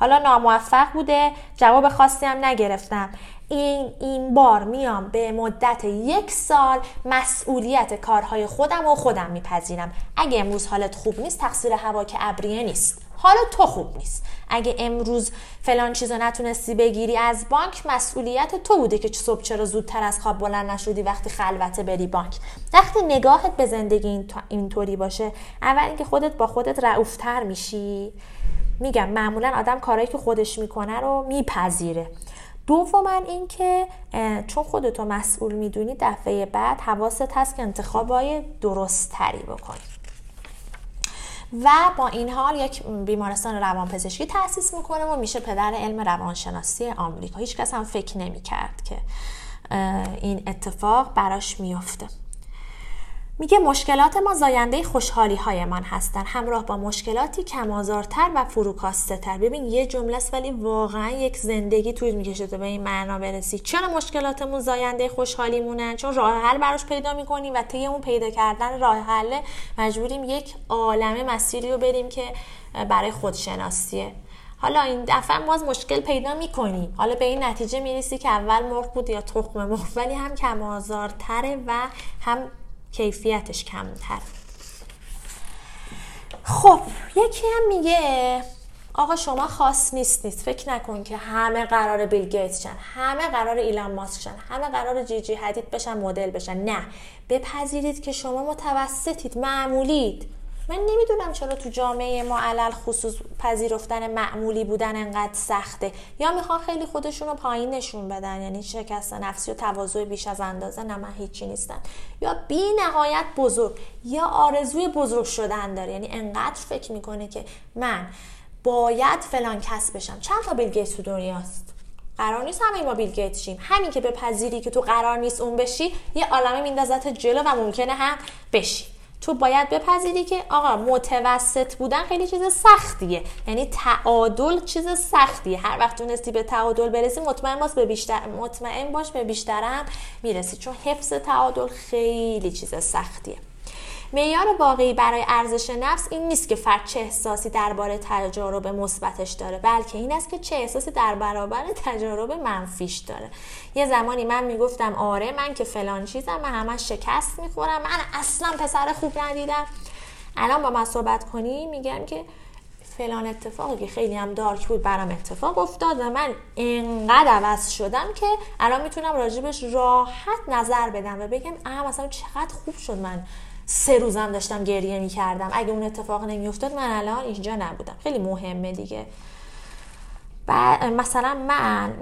حالا ناموفق بوده جواب خاصی هم نگرفتم. این این بار میام به مدت یک سال مسئولیت کارهای خودم و خودم میپذیرم. اگه امروز حالت خوب نیست تقصیر هوا که ابریه نیست. حالا تو خوب نیست. اگه امروز فلان چیزو نتونستی بگیری از بانک مسئولیت تو بوده که صبح چرا زودتر از خواب بلند نشدی وقتی خلوته بری بانک. وقتی نگاهت به زندگی اینطوری باشه اول اینکه خودت با خودت رعوفتر میشی. میگم معمولا آدم کارهایی که خودش می‌کنه رو میپذیره. دوما اینکه چون خودتو مسئول می‌دونی دفعه بعد حواست هست که انتخابای درست تری بکنی. و با این حال یک بیمارستان روانپزشکی تأسیس می‌کنه و میشه پدر علم روانشناسی آمریکا. هیچ کس هم فکر نمی‌کرد که این اتفاق براش میفته میگه مشکلات ما زاینده خوشحالی های من هستن همراه با مشکلاتی کمازارتر و فروکاسته تر ببین یه جمله است ولی واقعا یک زندگی طول می‌کشه تا به این معنا برسی. چرا مشکلاتمون زاینده خوشحالی مونن چون راه حل براش پیدا می‌کنیم و طی اون پیدا کردن راه حل مجبوریم یک عالمه مسیری رو بریم که برای خودشناسیه. حالا این دفعه باز مشکل پیدا می‌کنیم. حالا به این نتیجه می‌رسی که اول مرغ بود یا تخم مرغ ولی هم کمازارتره و هم کیفیتش کمتر. خب یکی هم میگه آقا شما خاص نیستید فکر نکن که همه قرار بیل گیتس شن همه قرار ایلان ماسک شن همه قرار جی جی حدید بشن مدل بشن. نه. بپذیرید که شما متوسطید معمولید. من نمی‌دونم چرا تو جامعه ما علل خصوص پذیرفتن معمولی بودن انقدر سخته. یا می‌خوان خیلی خودشون رو پایین نشون بدن یعنی شکست نفسی و تواضع بیش از اندازه نه من هیچی نیستن یا بی نهایت بزرگ یا آرزوی بزرگ شدن داره. یعنی انقدر فکر می‌کنه که من باید فلان کس بشم. چند تا بیل گیتس تو دنیاست؟ قرار نیست همه ما بیل گیت شیم. همین که به پذیری که تو قرار نیست اون بشی یه عالمه میندازت جلو و ممکنه هم بشی. تو باید بپذیری که آقا متوسط بودن خیلی چیز سختیه. یعنی تعادل چیز سختیه. هر وقت تونستی به تعادل برسی مطمئن باش به بیشتر مطمئن باش به بیشترم می‌رسی. چون حفظ تعادل خیلی چیز سختیه. معیار واقعی برای ارزش نفس این نیست که فرد چه احساسی درباره تجارب مثبتش داره بلکه این است که چه احساسی در برابر تجارب منفیش داره. یه زمانی من می‌گفتم آره من که فلان چیزم من همش شکست می‌خورم من اصلا پسر خوب ندیدم. الان با من صحبت کنی میگم که فلان اتفاقی که خیلی هم دارک بود برام اتفاق افتاد و من انقدر عوض شدم که الان می‌تونم راجبش راحت نظر بدم و بگم اه مثلا چقدر خوب شد من سه روزم داشتم گریه می‌کردم. اگه اون اتفاق نمیافتاد من الان اینجا نبودم. خیلی مهمه دیگه. و مثلا من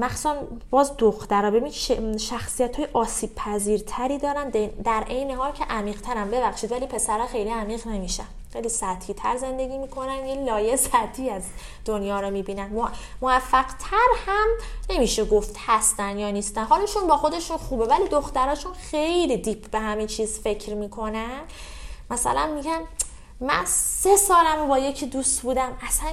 مخصوصا باز دخترها ببین شخصیت های آسیب پذیرتری دارن در عین حال که عمیق ترن ببخشید ولی پسرها خیلی عمیق نمیشن. خیلی سطحی تر زندگی می‌کنن یه لایه سطحی از دنیا رو می‌بینن. موفق تر هم نمیشه گفت هستن یا نیستن. حالشون با خودشون خوبه ولی دختراشون خیلی دیپ به همین چیز فکر می‌کنن. مثلا میگن من سه سالم با یکی دوست بودم. اصلا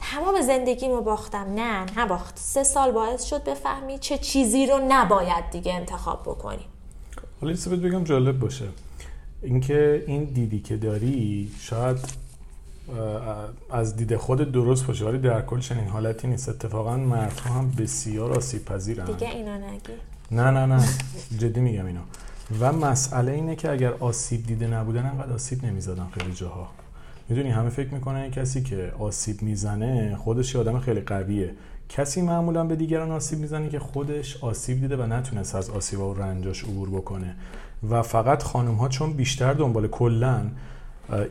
تمام زندگیمو باختم. نه نباخت سه سال باعث شد بفهمی چه چیزی رو نباید دیگه انتخاب بکنی. حالا یه بگم جالب باشه. اینکه این دیدی که داری شاید از دید خود درست باشه ولی در کل چنین حالتی نیست. اتفاقا مردها هم بسیار آسیب پذیرن دیگه اینا نگی. نه نه نه. جدی میگم اینو. و مسئله اینه که اگر آسیب دیده نبودن انقدر آسیب نمی‌زدن خیلی جاها. می‌دونی همه فکر می‌کنن کسی که آسیب می‌زنه خودش آدم خیلی قویه کسی معمولا به دیگران آسیب می‌زنه که خودش آسیب دیده و نتونست از آسیب و رنجاش عبور بکنه و فقط خانم ها چون بیشتر دنبال کلن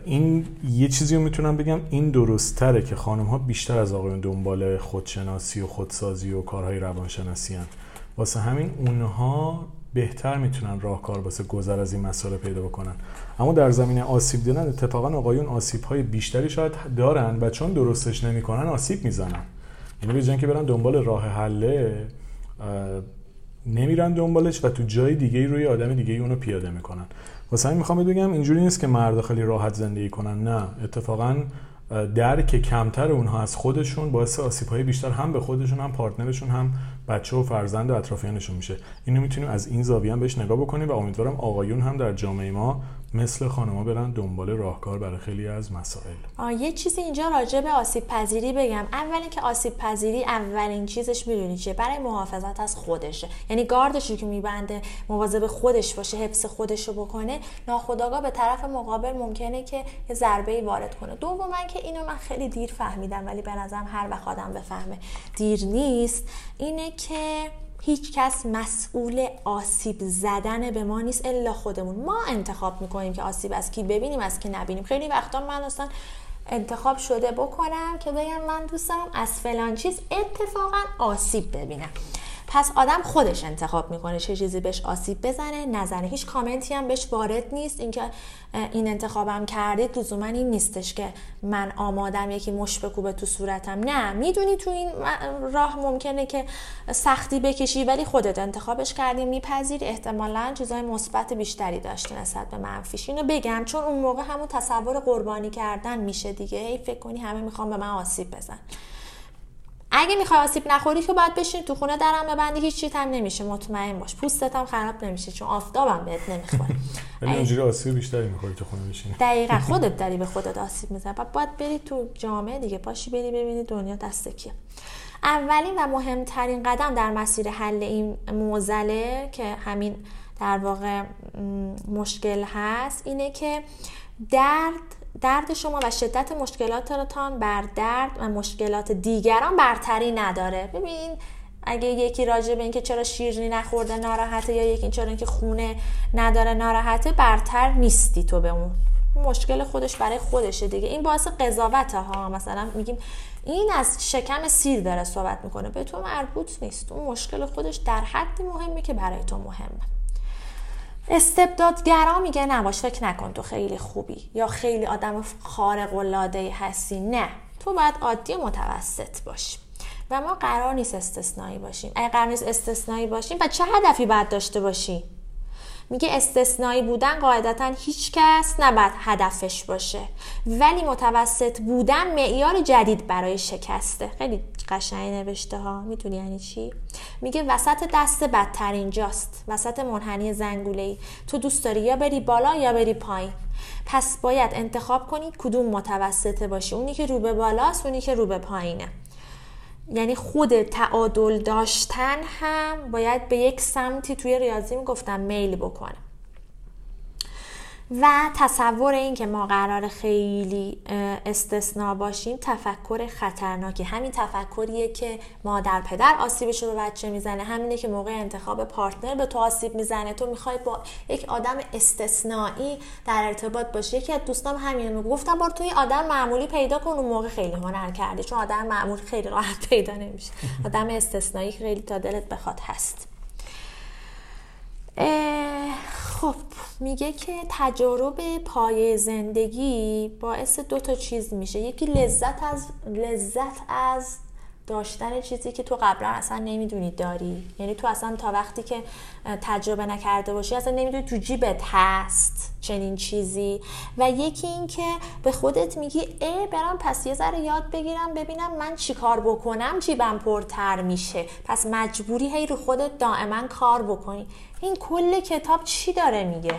این یه چیزی رو می‌تونم بگم این درستره که خانم ها بیشتر از آقایون دنبال خودشناسی و خودسازی و کارهای روانشناسی هن. واسه همین اونها بهتر می‌تونن راهکار واسه گذر از این مسائل پیدا بکنن. اما در زمینه آسیب دیدن اتفاقا آقایون آسیب های بیشتری شاید دارن و چون درستش نمی‌کنن آسیب می‌زنن. یعنی به که برن دنبال راه حله نمیرن دنبالش و تو جای دیگه روی آدم دیگه اونو پیاده می‌کنن. واسه همین می‌خوام بگم اینجوری نیست که مرد خیلی راحت زندگی کنن نه. اتفاقا درک کمتر اونها از خودشون باعث آسیب های بیشتر هم به خودشون هم پارتنرشون هم بچه و فرزند و اطرافیانشون میشه. اینو می‌تونیم از این زاویه هم بهش نگاه بکنیم و امیدوارم آقایون هم در جامعه ما مثل خانما برن دنبال راهکار برای خیلی از مسائل. یه چیزی اینجا راجع به آسیب پذیری بگم. اول که آسیب پذیری اولین چیزش می‌دونی چیه؟ برای محافظت از خودشه. یعنی گاردش که میبنده مواظب خودش باشه حفظ خودش رو بکنه ناخداگاه به طرف مقابل ممکنه که یه ضربه وارد کنه. دوما که اینو من خیلی دیر فهمیدم ولی به نظرم هر وقت آدم بفهمه دیر نیست اینه که هیچ کس مسئول آسیب زدن به ما نیست الا خودمون. ما انتخاب می‌کنیم که آسیب از کی ببینیم از کی نبینیم. خیلی وقتا من اصلا انتخاب شده بکنم که بگم من دوست دارم از فلان چیز اتفاقا آسیب ببینم. پس آدم خودش انتخاب می‌کنه چه چیزی بهش آسیب بزنه نزنه هیچ کامنتی هم بهش وارد نیست. اینکه این انتخابم کردید لزوما این نیستش که من آمادم یکی مش بکوبه تو صورتم. نه می‌دونی تو این راه ممکنه که سختی بکشی ولی خودت انتخابش کردی میپذیری. احتمالا چیزای مثبت بیشتری داشته نسبت به منفیش. اینو بگم چون اون موقع همون تصور قربانی کردن میشه دیگه. ای فکر کنی همه می‌خوام به من آسیب بزن اگه می‌خوای آسیب نخوری که باید بشین تو خونه درم ببندی هیچ چیت هم نمیشه مطمئن باش. پوستت هم خراب نمیشه چون آفتابم بهت نمی‌خوره. ولی اونجوری آسیب بیشتری می‌خوری تو خونه بشینی. دقیقا. خودت داری به خودت آسیب می‌زنی. بعد باید بری تو جامعه دیگه. پاشی بری ببینی دنیا دست کیه. اولین و مهمترین قدم در مسیر حل این موزله که همین در واقع مشکل هست اینه که درد درد شما و شدت مشکلاتتان بر درد و مشکلات دیگران برتری نداره. ببین اگه یکی راجع به اینکه چرا شیرینی نخورده ناراحته یا یکی چرا اینکه خونه نداره ناراحته برتر نیستی تو به اون. مشکل خودش برای خودشه دیگه. این باعث قضاوت ها. مثلا میگیم این از شکم سیر داره صحبت می‌کنه. به تو مربوط نیست. اون مشکل خودش در حدی مهمی که برای تو مهمه. استبدادگرا میگه نباش فکر نکن تو خیلی خوبی یا خیلی آدم خارق العاده هستی. نه تو باید عادی متوسط باشی و ما قرار نیست استثنایی باشیم. اگه قرار نیست استثنایی باشیم و چه هدفی باید داشته باشی؟ میگه استثنایی بودن قاعدتا هیچ کس نباید هدفش باشه. ولی متوسط بودن معیار جدید برای شکسته. خیلی قشنگ نوشته ها. می‌تونی یعنی چی؟ میگه وسط دست بدترین جاست وسط منحنی زنگوله ای تو دوست داری یا بری بالا یا بری پایین. پس باید انتخاب کنی کدوم متوسطه باشی. اونی که رو به بالاست اونی که رو به پایینه. یعنی خود تعادل داشتن هم باید به یک سمتی توی ریاضی می‌گفتم میل بکنه و تصور این که ما قرار خیلی استثنا باشیم تفکر خطرناکی. همین تفکریه که مادر پدر آسیبش رو بچه می‌زنه. همینه که موقع انتخاب پارتنر به تو آسیب می‌زنه. تو می‌خوای با یک آدم استثنایی در ارتباط باشی. یکی از دوستام همین رو گفتم بار توی آدم معمولی پیدا کن. اون موقع خیلی هنر کردی چون آدم معمول خیلی راحت پیدا نمیشه. آدم استثنایی خیلی تا دلت بخواد هست. خب میگه که تجارب پای زندگی باعث دو تا چیز میشه. یکی لذت از لذت از داشتن چیزی که تو قبلا اصلا نمی‌دونی داری. یعنی تو اصلا تا وقتی که تجربه نکرده باشی اصلا نمی‌دونی تو جیبت هست چنین چیزی. و یکی این که به خودت میگی ای برم پس یه ذره یاد بگیرم ببینم من چی کار بکنم جیبم پرتر میشه. پس مجبوری هی رو خودت دائما کار بکنی. این کل کتاب چی داره میگه؟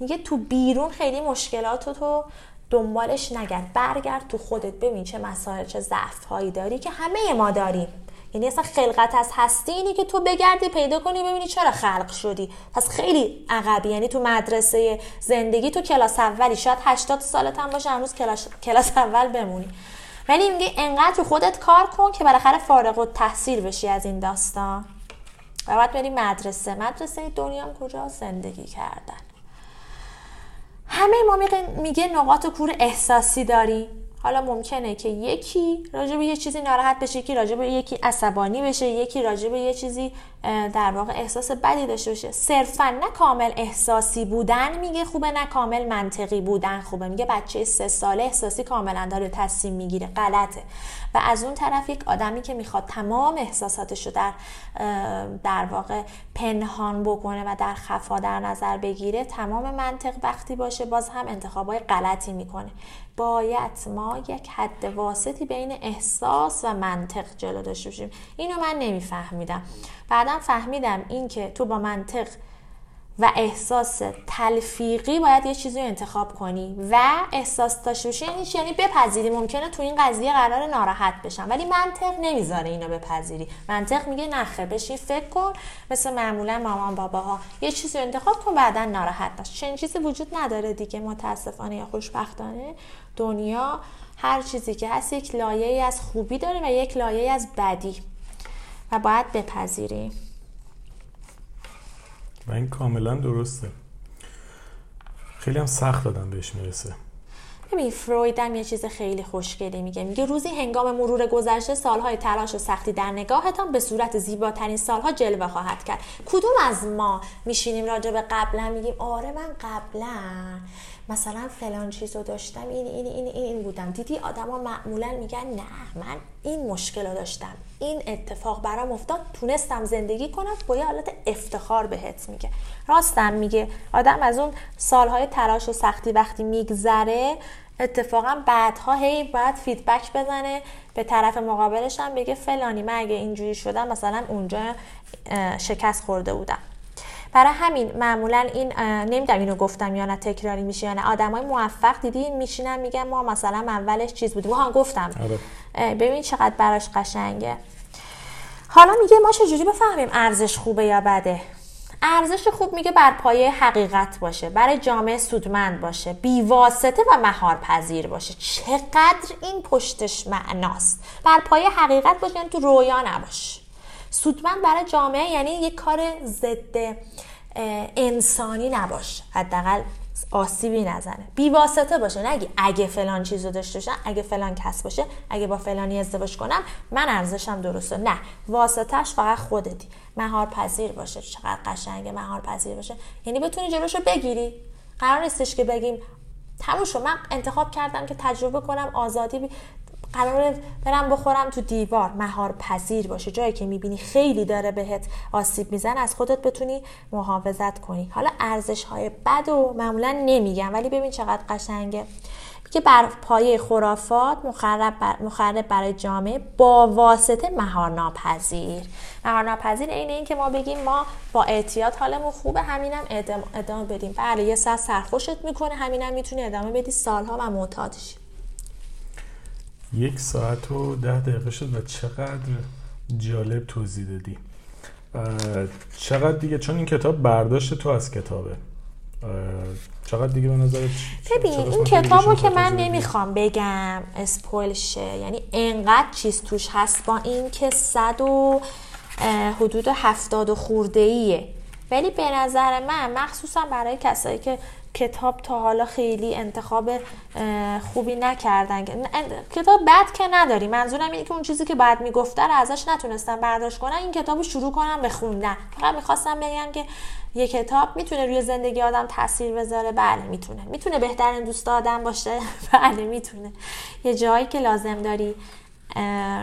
میگه تو بیرون خیلی مشکلات تو دنبالش نگرد. برگرد تو خودت ببین چه مسائل چه ضعف هایی داری که همه ما داریم. یعنی اصلا خلقت از هستی اینی که تو بگردی پیدا کنی ببینی چرا خلق شدی. پس خیلی عقبی. یعنی تو مدرسه زندگی تو کلاس اولی شاید 80 سالت هم باشه هنوز کلاس, کلاس اول بمونی. ولی میگه انقدر تو خودت کار کن که بالاخره فارغ و تحصیل بشی از این داستان. و بعد بری مدرسه. مدرسه دنیا کجا زندگی کردن. همه ما میگه نقاط کور احساسی داریم. حالا ممکنه که یکی راجع یه چیزی ناراحت بشه یکی راجع به یکی عصبانی بشه یکی راجع یه چیزی در واقع احساس بدی داشته باشه. صرفا نه کامل احساسی بودن میگه خوبه نه کامل منطقی بودن خوبه. میگه بچه سه ساله احساسی کاملا داره تصمیم می‌گیره. غلطه. و از اون طرف یک آدمی که می‌خواد تمام احساساتش رو در در واقع پنهان بکنه و در خفا در نظر بگیره تمام منطق وقتی باشه باز هم انتخابای غلطی می‌کنه. باید ما یک حد واسطی بین احساس و منطق جلو داشته باشیم. اینو من نمیفهمیدم. بعدا فهمیدم این که تو با منطق و احساس تلفیقی باید یه چیزی رو انتخاب کنی و احساس داشته باشی. یعنی یعنی بپذیری. ممکنه تو این قضیه قرار ناراحت بشم. ولی منطق نمی‌ذاره اینو بپذیری. منطق میگه نخه بشین فکر کن. مثل معمولا مامان باباها. یه چیزی رو انتخاب کن بعدا ناراحت باش. چنین چیزی وجود نداره دیگه. متاسفانه یا خوشبختانه دنیا هر چیزی که هست یک لایه از خوبی داره و یک لایه از بدی. و باید بپذیریم و این کاملا درسته. خیلی هم سخت دادم بهش می‌رسه. ببین فروید هم یه چیز خیلی خوشگلی میگه. میگه روزی هنگام مرور گذشته سالهای تلاش و سختی در نگاهتان به صورت زیباترین سالها جلوه خواهد کرد. کدوم از ما میشینیم راجع به قبلا میگیم آره من قبلا مثلا فلان چیز رو داشتم این این این این, بودم. دیدی آدما معمولا میگن نه من این مشکل رو داشتم. این اتفاق برام افتاد تونستم زندگی کنم با یه حالت افتخار بهت میگه. راستم میگه آدم از اون سالهای تلاش و سختی وقتی میگذره اتفاقا بعدها هی باید فیدبک بزنه به طرف مقابلش هم بگه فلانی من اگه اینجوری شدم مثلا اونجا شکست خورده بودم. برای همین معمولا این نمی‌دونم اینو گفتم یا نه تکراری میشه یا نه. آدمای موفق دیدی میشینن میگن ما مثلا اولش چیز بودیم. ها گفتم. آره. ببین چقدر براش قشنگه. حالا میگه ما چجوری بفهمیم ارزش خوبه یا بده؟ ارزش خوب میگه بر پایه حقیقت باشه برای جامعه سودمند باشه بیواسطه و مهار پذیر باشه. چقدر این پشتش معناست؟ بر پایه حقیقت باشه یعنی تو رویا نباشه سودمند برای جامعه یعنی یک کار ضد انسانی نباش حداقل آسیبی نزنه. بی واسطه باشه. نگی اگه فلان چیز داشته باشم اگه فلان کس باشه اگه با فلانی ازدواج کنم من ارزشم درسته. نه. واسطهش فقط خودتی. مهار پذیر باشه. چقدر قشنگه مهار پذیر باشه. یعنی بتونی جلوشو بگیری. قرار نیستش که بگیم تموم من انتخاب کردم که تجربه کنم آزادی قرار برم بخورم تو دیوار. مهار پذیر باشه. جایی که می‌بینی خیلی داره بهت آسیب میزن از خودت بتونی محافظت کنی. حالا ارزش های بد و معمولا نمیگم ولی ببین چقدر قشنگه. که بر پایه خرافات مخرب, بر... برای جامعه با واسطه مهار ناپذیر مهار ناپذیر این این که ما بگیم ما با اعتیاد حالمون خوبه همینم ادامه بدیم. بله یه ساعت سرخوشت می‌کنه همینم می‌تونی ادامه بدی. سالها و معتاد یک ساعت و ده دقیقه شد و چقدر جالب توضیح دادی. چقدر دیگه؟ چون این کتاب برداشت تو از کتابه. چقدر دیگه به نظرت ببین این کتابو که من نمی‌خوام بگم اسپویل شه یعنی انقدر چیز توش هست با این که صد و حدود هفتاد و خورده ایه ولی به نظر من مخصوصا برای کسایی که کتاب تا حالا خیلی انتخاب خوبی نکردن. کتاب بد که نداری. منظورم اینه که اون چیزی که بعد می‌گفته رو ازش نتونستم برداشت کنم این کتاب رو شروع کنم به خوندن. فقط می‌خواستم بگم که یه کتاب می‌تونه روی زندگی آدم تاثیر بذاره. بله می‌تونه. می‌تونه بهترین دوست آدم باشه. بله می‌تونه. یه جایی که لازم داری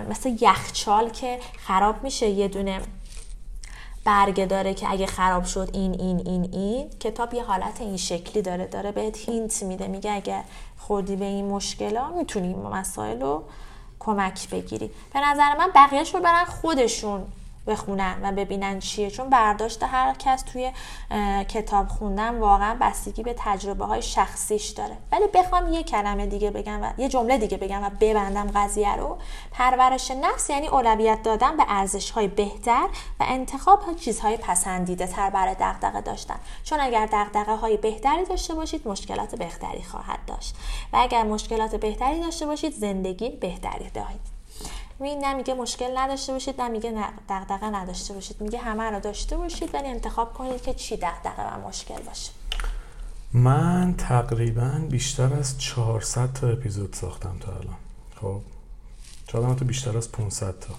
مثل یخچال که خراب میشه یه دونه برگه داره که اگه خراب شد این این این این کتاب یه حالت این شکلی داره داره بهت هینت میده میگه اگه خوردی به این مشکلا می‌تونی این مسائل رو کمک بگیری. به نظر من بقیهش رو برن خودشون بخونن و ببینن چیه. چون برداشت هر کس توی کتاب خوندن واقعا بستگی به تجربه های شخصیش داره. ولی بخوام یه کلمه دیگه بگم و یه جمله دیگه بگم و ببندم قضیه رو. پرورش نفس یعنی اولویت دادن به ارزش های بهتر و انتخاب ها چیزهای پسندیده تر برای دغدغه داشتن. چون اگر دغدغه های بهتری داشته باشید مشکلات بهتری خواهد داشت. و اگر مشکلات بهتری داشته باشید زندگی بهتری دارید. این نمیگه مشکل نداشته باشید نمیگه دغدغه نداشته باشید. میگه همه رو داشته باشید ولی انتخاب کنید که چی دغدغه و مشکل باشه. من تقریبا بیشتر از 400 تا اپیزود ساختم تا الان. خب شاید تو بیشتر از 500 تا.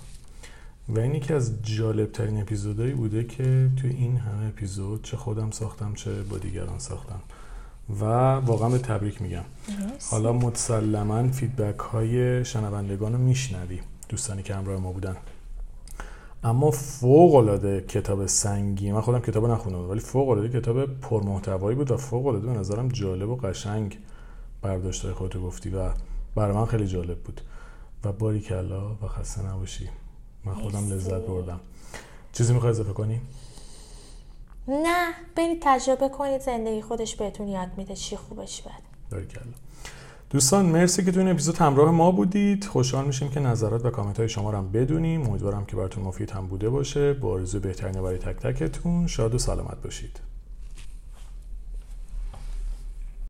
و این یکی از جالب ترین اپیزودهایی بوده که توی این همه اپیزود چه خودم ساختم چه با دیگران ساختم. و واقعا به تبریک میگم. حالا مسلما فیدبک های شنوندگان رو میشنوی. دوستانی که همراه ما بودن. اما فوق العاده کتاب سنگی من خودم کتاب نخوندم ولی فوق العاده کتاب پرمحتوایی بود و فوق العاده به نظرم جالب و قشنگ برداشت خودتو گفتی و برای من خیلی جالب بود. و باری کلا و خسته نباشی. من خودم لذت بردم. چیزی می‌خوای اضافه کنی؟ نه برید تجربه کنید زندگی خودش بهتون یاد میده چی خوبه چی بد باری کلا دوستان مرسی که تو این اپیزود همراه ما بودید. خوشحال میشیم که نظرات و کامنت های شما رو هم بدونیم. امیدوارم که براتون مفید هم بوده باشه. با آرزوی بهترین برای تک تکتون شاد و سلامت باشید.